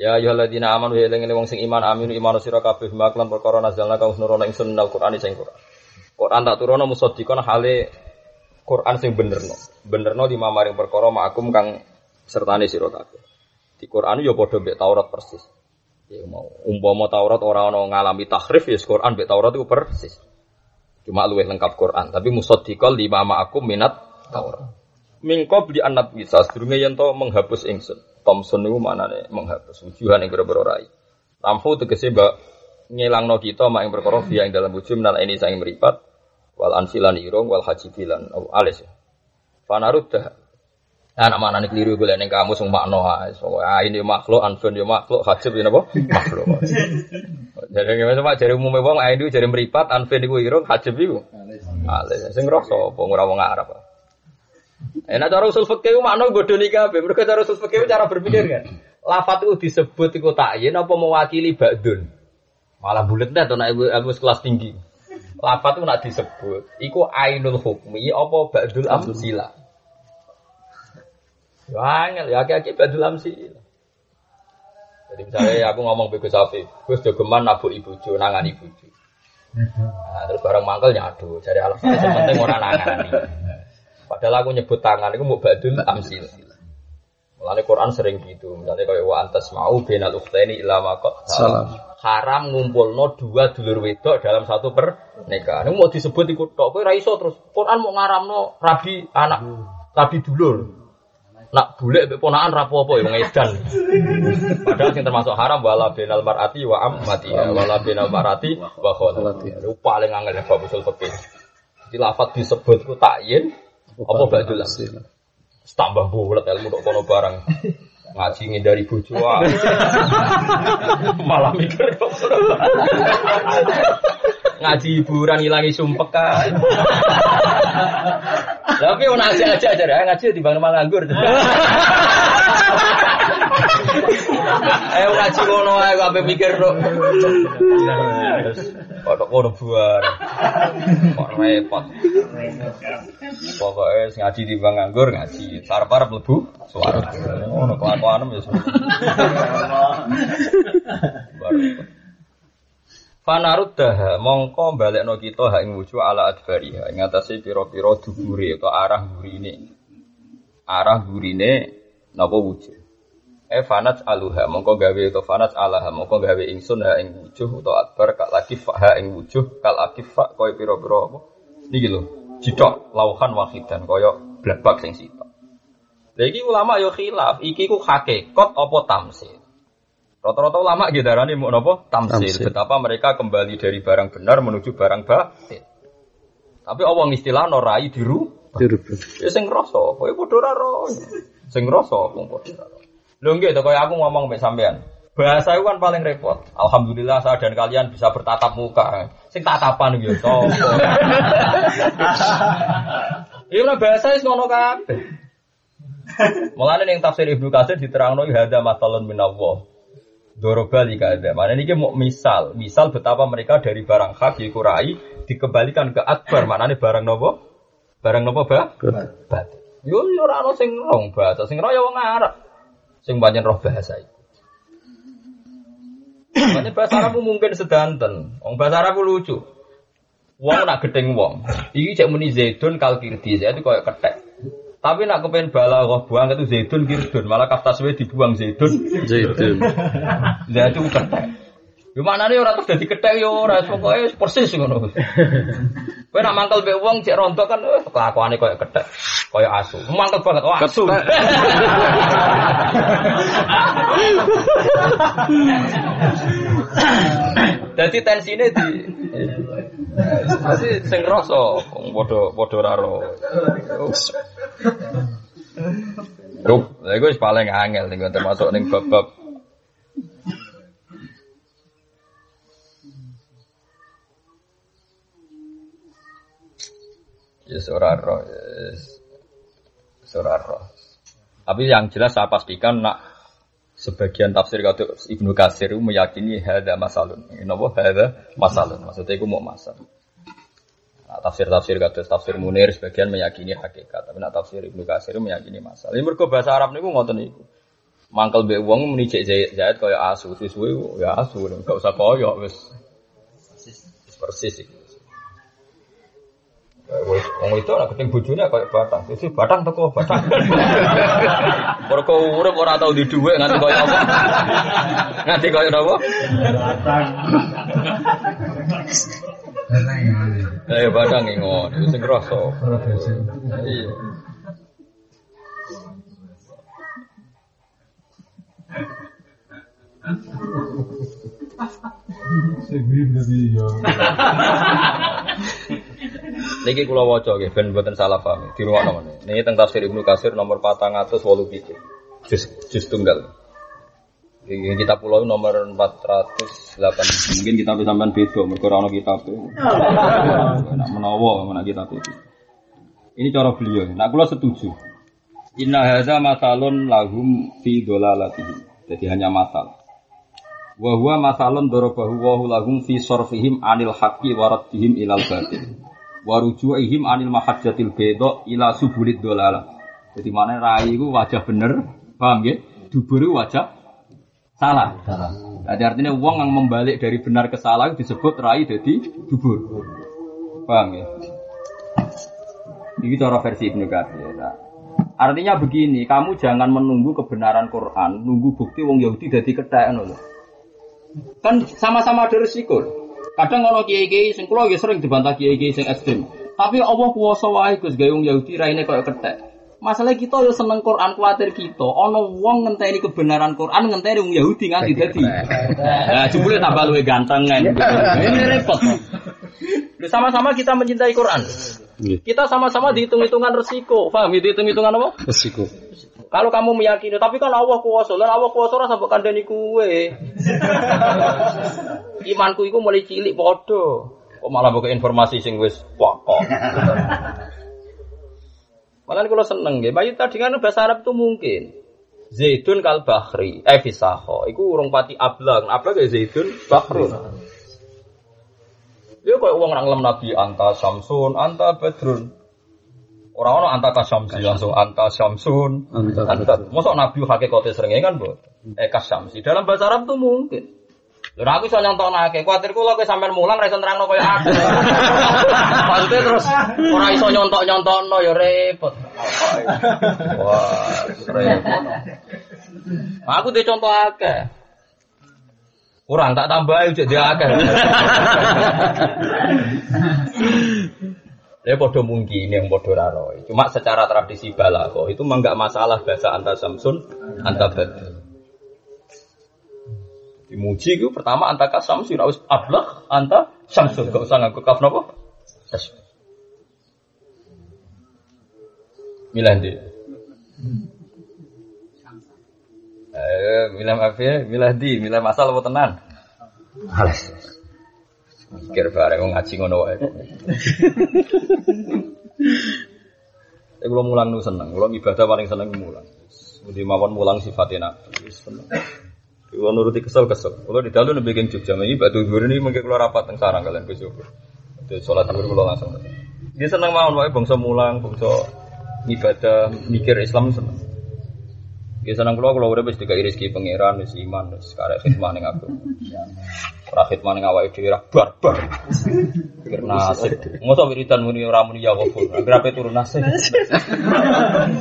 Ya ayyuhalladzina amanu ya eling wong sing iman aminu iman sira kabeh maklan perkara nazalna kang nurono ingsun al Qur'ani sing Qur'an. Quran tak turono musaddiqan hale Quran sing benerno. Benerno lima maring perkara makum kang sertane sira kabeh. Di Quran yo padha mbek Taurat persis. Ya mau umpama Taurat ora ana ngalami tahrif ya Quran mbek Taurat itu persis. Cuma luwih lengkap Quran, tapi musaddiqal lima ma'akum minat Taurat. Min qabli an bisa sedurunge yen to menghapus ingsun. Thompson niku manane menghapus wujuhan ing boro rai. Tamhu tegese mbak ngilangno kita mak ing perkara fiya ing dalam wujud minal ini saing meripat wal ansilan irung wal hajibilan alis ya. Fanaruddah Anak mana nih keliru gue ning kamu sing makno. So, ah ini makhluk, anfun yo makhluk, hajib ini apa? Makhluk. Jadi gimana sama jari umumnya wong ae itu jari meripat, anfun iku irung, hajib iku. Alis. Sing rasa apa ora wong Arab. Enak cara usul fikih makna bodho nih kabeh. Mergo cara usul fikih cara berpikir kan. Lafat itu disebut iku takyin apa mewakili ba'dun. Malah bulet dah to nek ilmu kelas tinggi. Lafat itu nak disebut iku ainul hukmi apa ba'dul amsila. Ya angel ya aki-aki badul amsi. Jadi misalnya aku ngomong ke Gus Afif, Gus jogeman nabuk ibu jo nangan ibu jo. Nah, terus barang mangkel nyadu, jadi alasan penting orang nangani. Padahal aku nyebut tangan itu mau badul amsil. Mulane Quran sering gitu, misalnya kayak wa antas mau benal ukhteni ilama kok Salam. haram ngumpulno dua dulur wedok dalam satu pernikahan. Ini mau disebut ikut tok, kowe ra iso terus Quran mau ngaramno rabi anak rabi dulur. Nak bule mbek ponakan ra apa-apa ya wong edan. Padahal sing termasuk haram wala binal mar'ati wa ammati wala binal mar'ati wa kholati. Itu paling angel ya bab usul fikih. Di lafat disebut ku takyin apa badul tambah bulat ilmu kok kono barang ngaji ngindari bojo ah. malah mikir ngaji hiburan hilangi sumpek kan tapi mau ngaji aja aja ya ngaji di bang nganggur Ayo ngaji ngono ae kok ape mikir kok. Kok kono buar. Kok repot. Pokoknya sing ngaji di bang nganggur ngaji. Sarap-sarap mlebu suara. Ngono kelakuanem ya. Baru. Fanarud daha mongko balekno kita hak ing wujuh ala adbariha ing atase pira-pira dubure atau arah gurine. Arah gurine napa wujuh. E fanat aluha mongko gawe to fanat alaha mongko gawe ingsun ha ing wujuh utawa adbar kak lagi ha ing wujuh kal akifa koyo pira-pira apa. Niki lho, jidok lauhan wahidan koyo blabak sing sitok. Lha ulama yo khilaf, iki ku hakikat apa tamsil. Rata-rata ulama gitu darani mau nopo tamsil. Tamsil. Betapa mereka kembali dari barang benar menuju barang batil. Tapi Allah istilah norai diru. Dirubah. Ya sing rasa, kowe padha ora ro. Sing rasa wong padha ro. Lho nggih to kaya aku ngomong mek sampean. Bahasa itu kan paling repot. Alhamdulillah saya dan kalian bisa bertatap muka. Sing tatapan gitu. sapa? Iya bahasa wis ngono kabeh. Mulane ning tafsir Ibnu Katsir diterangno hada matalun minallah. Doroba lika ada. Mana ini mau misal, misal betapa mereka dari barang hak dikurai dikembalikan ke akbar. Mana ini barang nopo? Barang nopo ba? Bat. Yo yo ora ono sing rong bahasa, sing ora ya wong Arab. Sing banyak roh bahasa itu. Makanya bahasa Arab mungkin sedanten. Wong bahasa Arab lucu. Wong nak gedeng wong. Iki cek muni Zaidun kal kirdi, saya itu koyo ketek. Tapi nak kepengen balaghah buang itu Zaidun kirdun, malah kaftaswe dibuang Zaidun. Zaitun. Lah itu ketek. Yo maknane ora terus dadi ketek yo ora pokoke persis ngono. Kowe nak mangkel mbek wong cek rontok kan eh, kelakuane koyo ketek, koyo asu. Mangkel banget wah asu. Dadi tensine di Masih sing rasa padha padha ora ro. Rup, wis paling angel ning termasuk ning bab-bab Ya roh. Tapi yang jelas saya pastikan nak sebagian tafsir kata Ibnu Katsir itu meyakini hada masalun. Napa hada masalun? Maksudnya itu mau masal. Nah, tafsir-tafsir kata tafsir Munir sebagian meyakini hakikat, tapi nak tafsir Ibnu Katsir meyakini masal. Ini mergo bahasa Arab niku ngoten niku. Mangkel mbek wong muni cek Zaid kaya asu, suwe ya asu, enggak usah koyo wis persis persis iki. Wong itu anak keting bojone kayak batang. Itu batang teko batang. Mergo urip ora tau di dhuwit nganti koyo apa. Nganti koyo apa? Eh iki ngono, sing krasa. Iya. Niki kula waca nggih ben mboten salah paham. Di ruang nomor Niki teng tafsir Ibnu Katsir nomor 487. Juz juz tunggal. Ini kita pulau nomor 408 Mungkin kita bisa sampean beda Mereka orang kitab Nak menawa mana kitab itu. Ini cara beliau. Nah kalau setuju. Inna hadza masalun lahum fi dolalatihim. Jadi hanya masal. Wa huwa masalun darabahu wa lahum fi sorfihim anil haqqi wa raddihim ilal batil. Wa ruju'ihim anil mahajjatil beda ila subulid dolalah. Jadi mana rai itu wajah bener. Paham ya? Dubur wajah salah. Salah. Jadi artinya uang yang membalik dari benar ke salah disebut rai jadi dubur. Paham ya? Ini cara versi Ibnu Katsir. Nah, artinya begini, kamu jangan menunggu kebenaran Quran, nunggu bukti wong Yahudi jadi ketek loh. Kan sama-sama ada resiko. Kadang kalau kiai-kiai sing kula ya sering dibantah kiai-kiai sing ekstrem. Tapi Allah kuwasa wae Gus gawe wong Yahudi raine koyo ketek. Masalah kita yo seneng Quran kuatir kita. Ono wong ngenteni kebenaran Quran ngenteni wong Yahudi nganti dadi. Nah, jebule tambah luwe ganteng kan. Ini repot. Sama-sama kita mencintai Quran. Kita sama-sama dihitung-hitungan resiko. Paham? Dihitung-hitungan apa? Resiko. Kalau kamu meyakini, tapi kan Allah kuasa, lan Allah kuasa ora sampe kandhani kuwe. Imanku iku mulai cilik padha. Kok malah buka informasi sing wis pokok. Malah kalau seneng nggih, bayi tadi kan bahasa Arab itu mungkin. Zaidun kal bahri, eh fisaho. Iku urung pati ablang, ablang ya Zaidun bahrun. Dia kayak uang orang Nabi anta Samsun, anta Badrun. Orang-orang anta kasamsi langsung anta Samsun, Anta anta. Masa Nabi hakikatnya sering kan bu? Eh kasamsi. Dalam bahasa Arab tuh mungkin. Lha aku iso nyontok nake, kuatir kula kowe sampean mulang ra iso nerangno koyo aku. Maksudnya terus ora iso nyontok-nyontokno ya repot. Wah, repot. Aku dhe contoh akeh. Kurang tak tambahi jadi akeh. Ya podo mungkin yang podo raro. Cuma secara tradisi balago itu mah nggak masalah bahasa anta Samsun, anta Badr. Dimuji itu pertama anta kasam sih harus ablah anta Samsun. Gak usah ngaku kaf nopo. Milah di. Eh, milah apa ya? Milah di, milah masal apa tenan? Alas. Mikir bareng ngaji ngono wae. Saya kalau mulang nu seneng, kalau ibadah paling seneng mulang. Di mawon mulang sifatnya nabi, seneng. Kalau nuruti kesel kesel. Kalau di dalam lebih geng Jogja, ini batu dulu ini mungkin keluar rapat teng sarang kalian besok. Itu sholat dulu kalau langsung. Dia seneng mawon wae bangsa mulang, bangsa ibadah, mikir Islam seneng. Dia seneng kalau kalau udah bisa dikai rezeki pangeran, wis iman, wis karek khidmah ning aku. Ora khidmah ning awake dhewe ra barbar. Pikir nasib. Mosok wiridan muni ora muni ya ghafur. Agar ape turun nasib.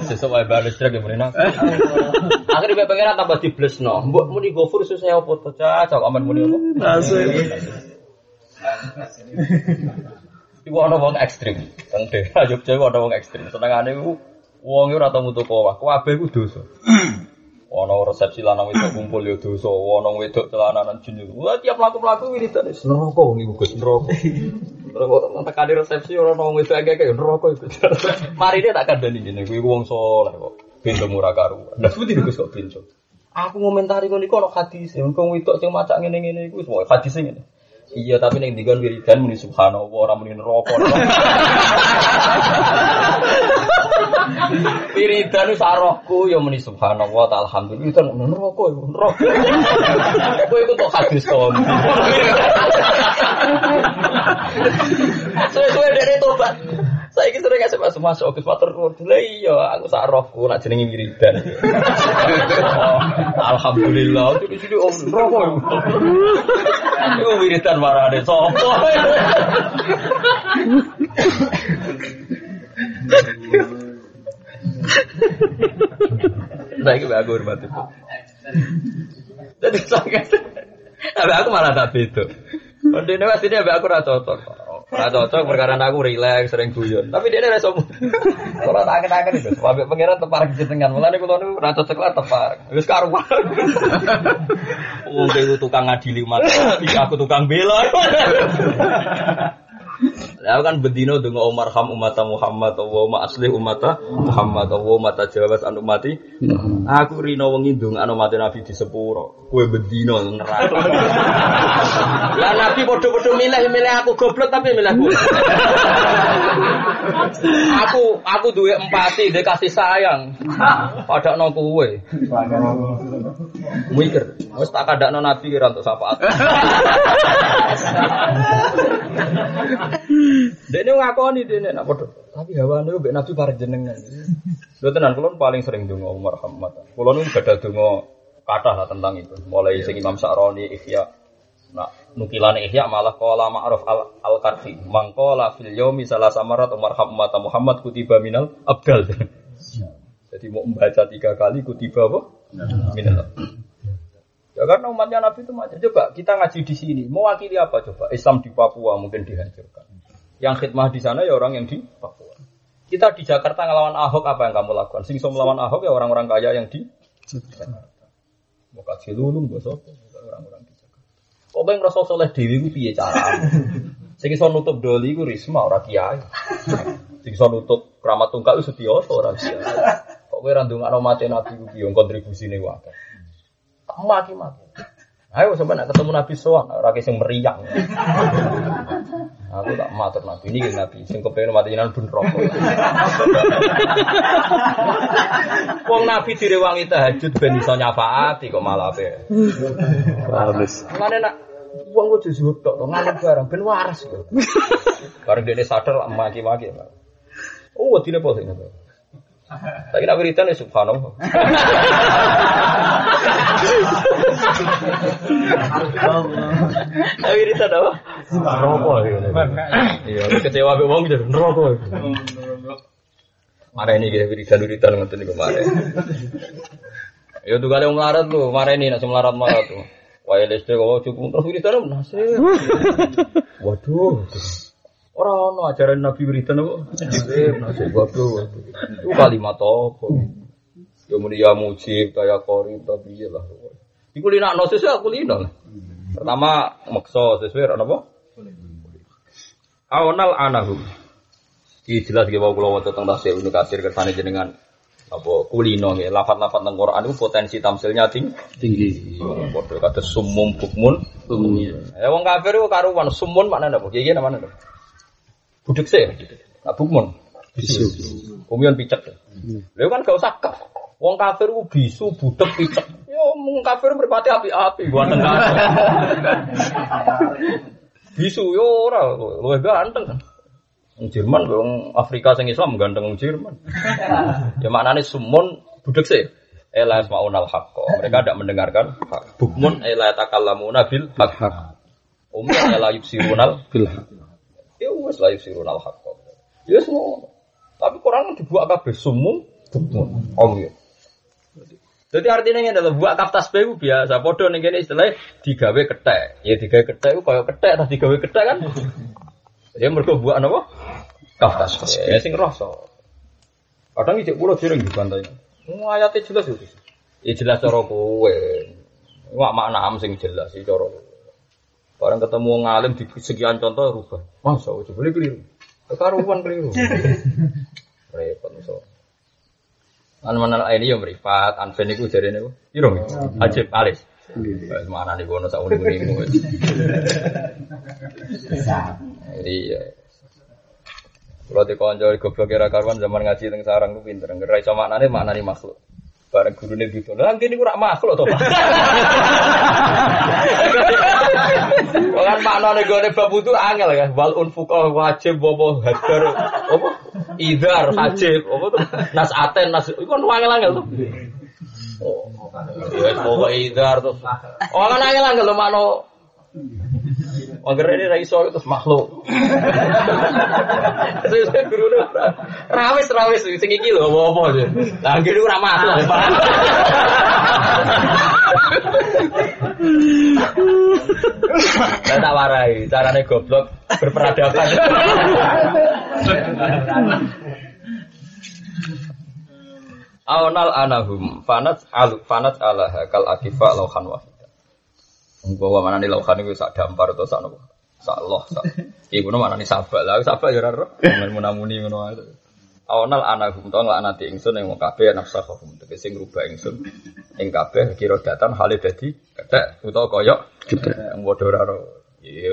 Sesuk wae bales trek muni nasib. Akhirnya bae pangeran tambah diblesno. Mbok muni ghafur susah apa to? Cak aman muni apa? Nasib. Iku ana wong ekstrim. Teng daerah Jogja ana wong ekstrim. Senengane iku wong ora tau mutu kowah. Kabeh iku dosa. Ana resepsi lanang wedok kumpul ya dosa, ana wedok celananan jin. Wah tiap mlaku-mlaku wiridan wis neraka wong iku Gus neraka. Neraka tekan di resepsi ora ana wedok akeh neraka iku. Mari dia tak kandani jenenge kuwi wong saleh kok. Pintu murah karuan. Lah seperti Gus kok pintu. Aku ngomentari ngono iku ana hadis, wong wedok sing macak ngene-ngene iku wis hadis ngene. Iya tapi ning dikon wiridan muni subhanallah ora muni neraka. Wiridan wis sarohku ya muni subhanallah ta alhamdulillah itu neraka iku neraka. Kowe iku tok hadis to. Suwe-suwe dene tobat. Saiki sering kasih masuk masuk ke matur nuwun. Lah iya aku sak rohku nak jenenge wiridan. Oh, Alhamdulillah itu sini om neraka iku. Iku wiridan marane sapa? Nah, ini aku hormati. Jadi sangat. Tapi aku malah tak beda. Kalau ini pasti dia aku rasa cocok. Rasa cocok perkara aku rileks, sering guyon. Tapi dia rasa Kalau tak akan itu, sampai pangeran tepar di tengah. Mulanya kalau itu rasa cocok lah tepar. Terus karuan. Mungkin itu tukang ngadili umat. Aku tukang bela. Lah kan bedino dengan Umar ham umat Muhammad wa asli umat Muhammad wa mata jawas anu mati. Aku rino wengi ndongakno mati Nabi di sepuro. Kowe bedino neraka. Lah Nabi padha-padha milih milih aku goblok tapi milih aku. aku aku duwe empati, duwe kasih sayang. Padakno kowe. Mikir, wis tak kadakno Nabi kira untuk syafaat. Dene ngakoni dene nak padha. Tapi hawane mbek Nabi pareng jenengan. Lho tenan kula paling sering donga Umar Muhammad. Kula nu badal donga kathah lah tentang itu. Mulai sing Imam Sa'roni Ihya. Nah, nukilan Ihya malah qala Ma'ruf al, al Karfi. Mangqala fil yaumi salah samarat Umar Muhammad Muhammad kutiba minal abdal. Jadi mau membaca tiga kali kutiba apa? Minal abdal. Ya karena umatnya Nabi itu macam coba kita ngaji di sini mewakili apa coba Islam di Papua mungkin dihancurkan. Yang khidmah di sana ya orang yang di Papua. Kita di Jakarta ngelawan Ahok apa yang kamu lakukan? Sing melawan Ahok ya orang-orang kaya yang di Jakarta. Mau kaji lulung, sopo, orang-orang di Jakarta. Kok yang rasa soleh dewi ku piye cara? Sing iso nutup doli ku risma ora kiai. Sing nutup keramat tungkak ku setioso ora kiai. Kok kowe ra ndongakno mate nabi ku piye kontribusine wae. Maki-maki. Ayo sampai nak ketemu Nabi Soan, rakyat yang meriang. Aku tak matur Nabi ini kan Nabi, sing kepengen mati jinan bun rokok. Wong Nabi direwangi tahajud ben iso nyafaati kok malah ape. Halus. Mane nak wong kudu zuhud tok, ngalem barang ben waras kok. Bareng dene sadar maki-maki. Oh, tidak sih Tapi nak wiridan ya subhanallah. Nak wiridan apa? Rokok ya. Iya, kecewa be wong jadi neraka. Mare ini gitu wiridan wiridan ngoten niku mare. Ya tuh kali melarat tuh, mare ini nak melarat melarat tuh. Wah, LSD kok cukup terus wiridan nasib. Waduh. Orang no ajaran Nabi wiridan apa? Waduh. Itu kalimat apa? Ya muni ya mujib kayak korib tapi ya lah. Iku lina no sesuai aku lina. Pertama makso sesuai apa? Awnal anahum. Iki jelas ge wau kula waca teng tafsir Ibnu Katsir kersane jenengan apa kulino nggih lafat-lafat teng Quran itu potensi tamsilnya tinggi. Tinggi. Padha kata sumum bukmun. Ya wong kafir ku karuan sumun maknane apa? Kiye namanya apa? Budek sih. Nah, bukmun. Bisu. Kumian picek. Lha kan gak usah kaf. Wong kafir ku bisu budek picek. Ya wong kafir merpati api-api gua tengah. bisu yo ora luwih ganteng. Wong Jerman wong Afrika sing Islam ganteng wong Jerman. ya maknane sumun budek sih. Ela yasmaunal haqqa. Mereka tidak mendengarkan hak. Bukmun ela yatakallamuna bil haq. Umum ela yubsirunal Bil. Ya wes la yusirunal haqqa. Ya semua. Tapi Quran dibuat kabeh sumum bukmun. Om ya. Jadi artinya ini adalah buat kaftas itu biasa. Podo nih gini istilah digawe ketek. Ya digawe ketek itu kayak ketek, tapi digawe ketek kan. Ya mereka buat apa? Kaftas. Ya sing rasa. Kadang ijek pulau sering dibantai. Oh, ayatnya jelas itu. Ya jelas cara kowe. Wak makna am sing jelas sih cara kowe. Barang ketemu ngalim di sekian contoh rubah. Masa coba boleh keliru. Kekaruan keliru. Repot so. An mana ini yang meripat, anfen itu jadi nih, irung, ajib, alis. Mana nih gono sak unik unik. Jadi ya. Kalau di konco goblok kira karuan zaman ngaji teng sarang ku pinter, ngerai sama maknane maknane makhluk. Bareng gurune gitu. Lah kene ku rak makhluk to, Pak. Kan maknane gone bab itu angel kan. Wal unfuqa wajib apa hadar apa idar wajib apa tuh nas aten nas iku angel-angel tuh. Oh, ya pokok idar tuh. Oh angel-angel tuh makno Mager ini ra iso terus makhluk. Terus guru rawis rawis sing iki lho apa-apa. Lah ngene ora makhluk. Saya tak warai, carane goblok berperadaban. Awnal anahum fanat al fanat alaha kal akifa lauhan wahida. Engko wa manane lauhan iku sak dampar atau sak nopo? Sak loh sak. Iku mana nih sabak lah, sabak ya ora ro. Munamuni ngono ae. Awnal anahum to nglaknati ingsun ing wong kabeh nafsahum tegese ngrubah ingsun ing kabeh kira datan hale dadi kethek utawa koyok kethek padha ora ro. Ya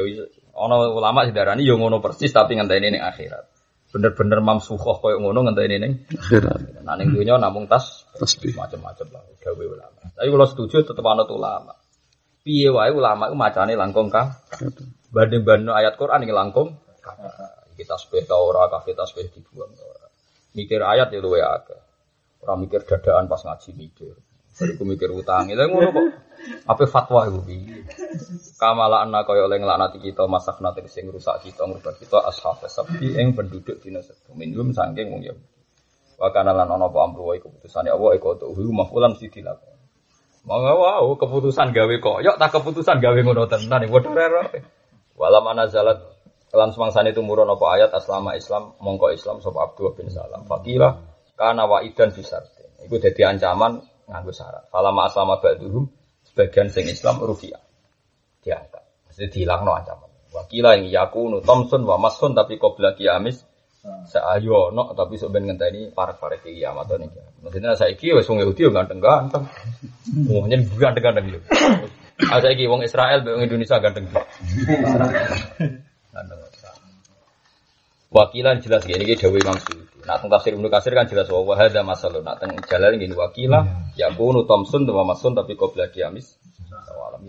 ana ulama sedarani yo ngono persis tapi ngenteni ning akhirat. Bener-bener mamsuhoh koyo ngono ngenteni ning Akhirat. Nah ning dunya namung tas Tasbih. macam-macam lah gawe ulama. Tapi kalau setuju tetep anut ulama. Piye wae ulama iku macane langkung kang banding-banding ayat Quran iki langkung kita tasbih ta ora kafe tasbih dibuang. Mikir ayat ya luwe akeh. Ora mikir dadaan pas ngaji mikir. Bariku mikir utang. Lha ngono kok. Apa fatwa iku piye? Kamala anna kaya oleh nglaknati kita masakna tegese ngrusak kita ngubah kita ashab sapi ing penduduk dina sedo. Minum saking wong Yahudi. Wa kana lan ana apa amru wa keputusane Allah iku tuh mafulan Mau wow, keputusan gawe koyok tak keputusan gawe ngono tenan iki padha rero. Wala mana zalat lan semangsane tumurun apa ayat aslama Islam mongko Islam sapa Abdullah bin Salam. Fakira kana wa idan bisarte. Iku dadi ancaman nganggo syarat. Falama aslama ba'duhum sebagian sing Islam rufiah. Diangkat. Mesti dilangno ancaman. Wakila yang yakunu Thompson wa Masun tapi qabla kiamis Seayo no tapi sebenarnya ngenteni parek-parek kiamat. Maksudnya saya wes wong Yahudi yo ganteng-ganteng. Wong nyen ganteng-ganteng yo. Ah saiki wong Israel mbek wong Indonesia ganteng. Ganteng. Wakilan jelas gini iki dawuh Imam Suyuti. Nah teng tafsir Ibnu Katsir kan jelas wa hadza masalun. Nah teng jalan gini wakila yakunu Thompson wa Masun tapi qabla kiamis. Alam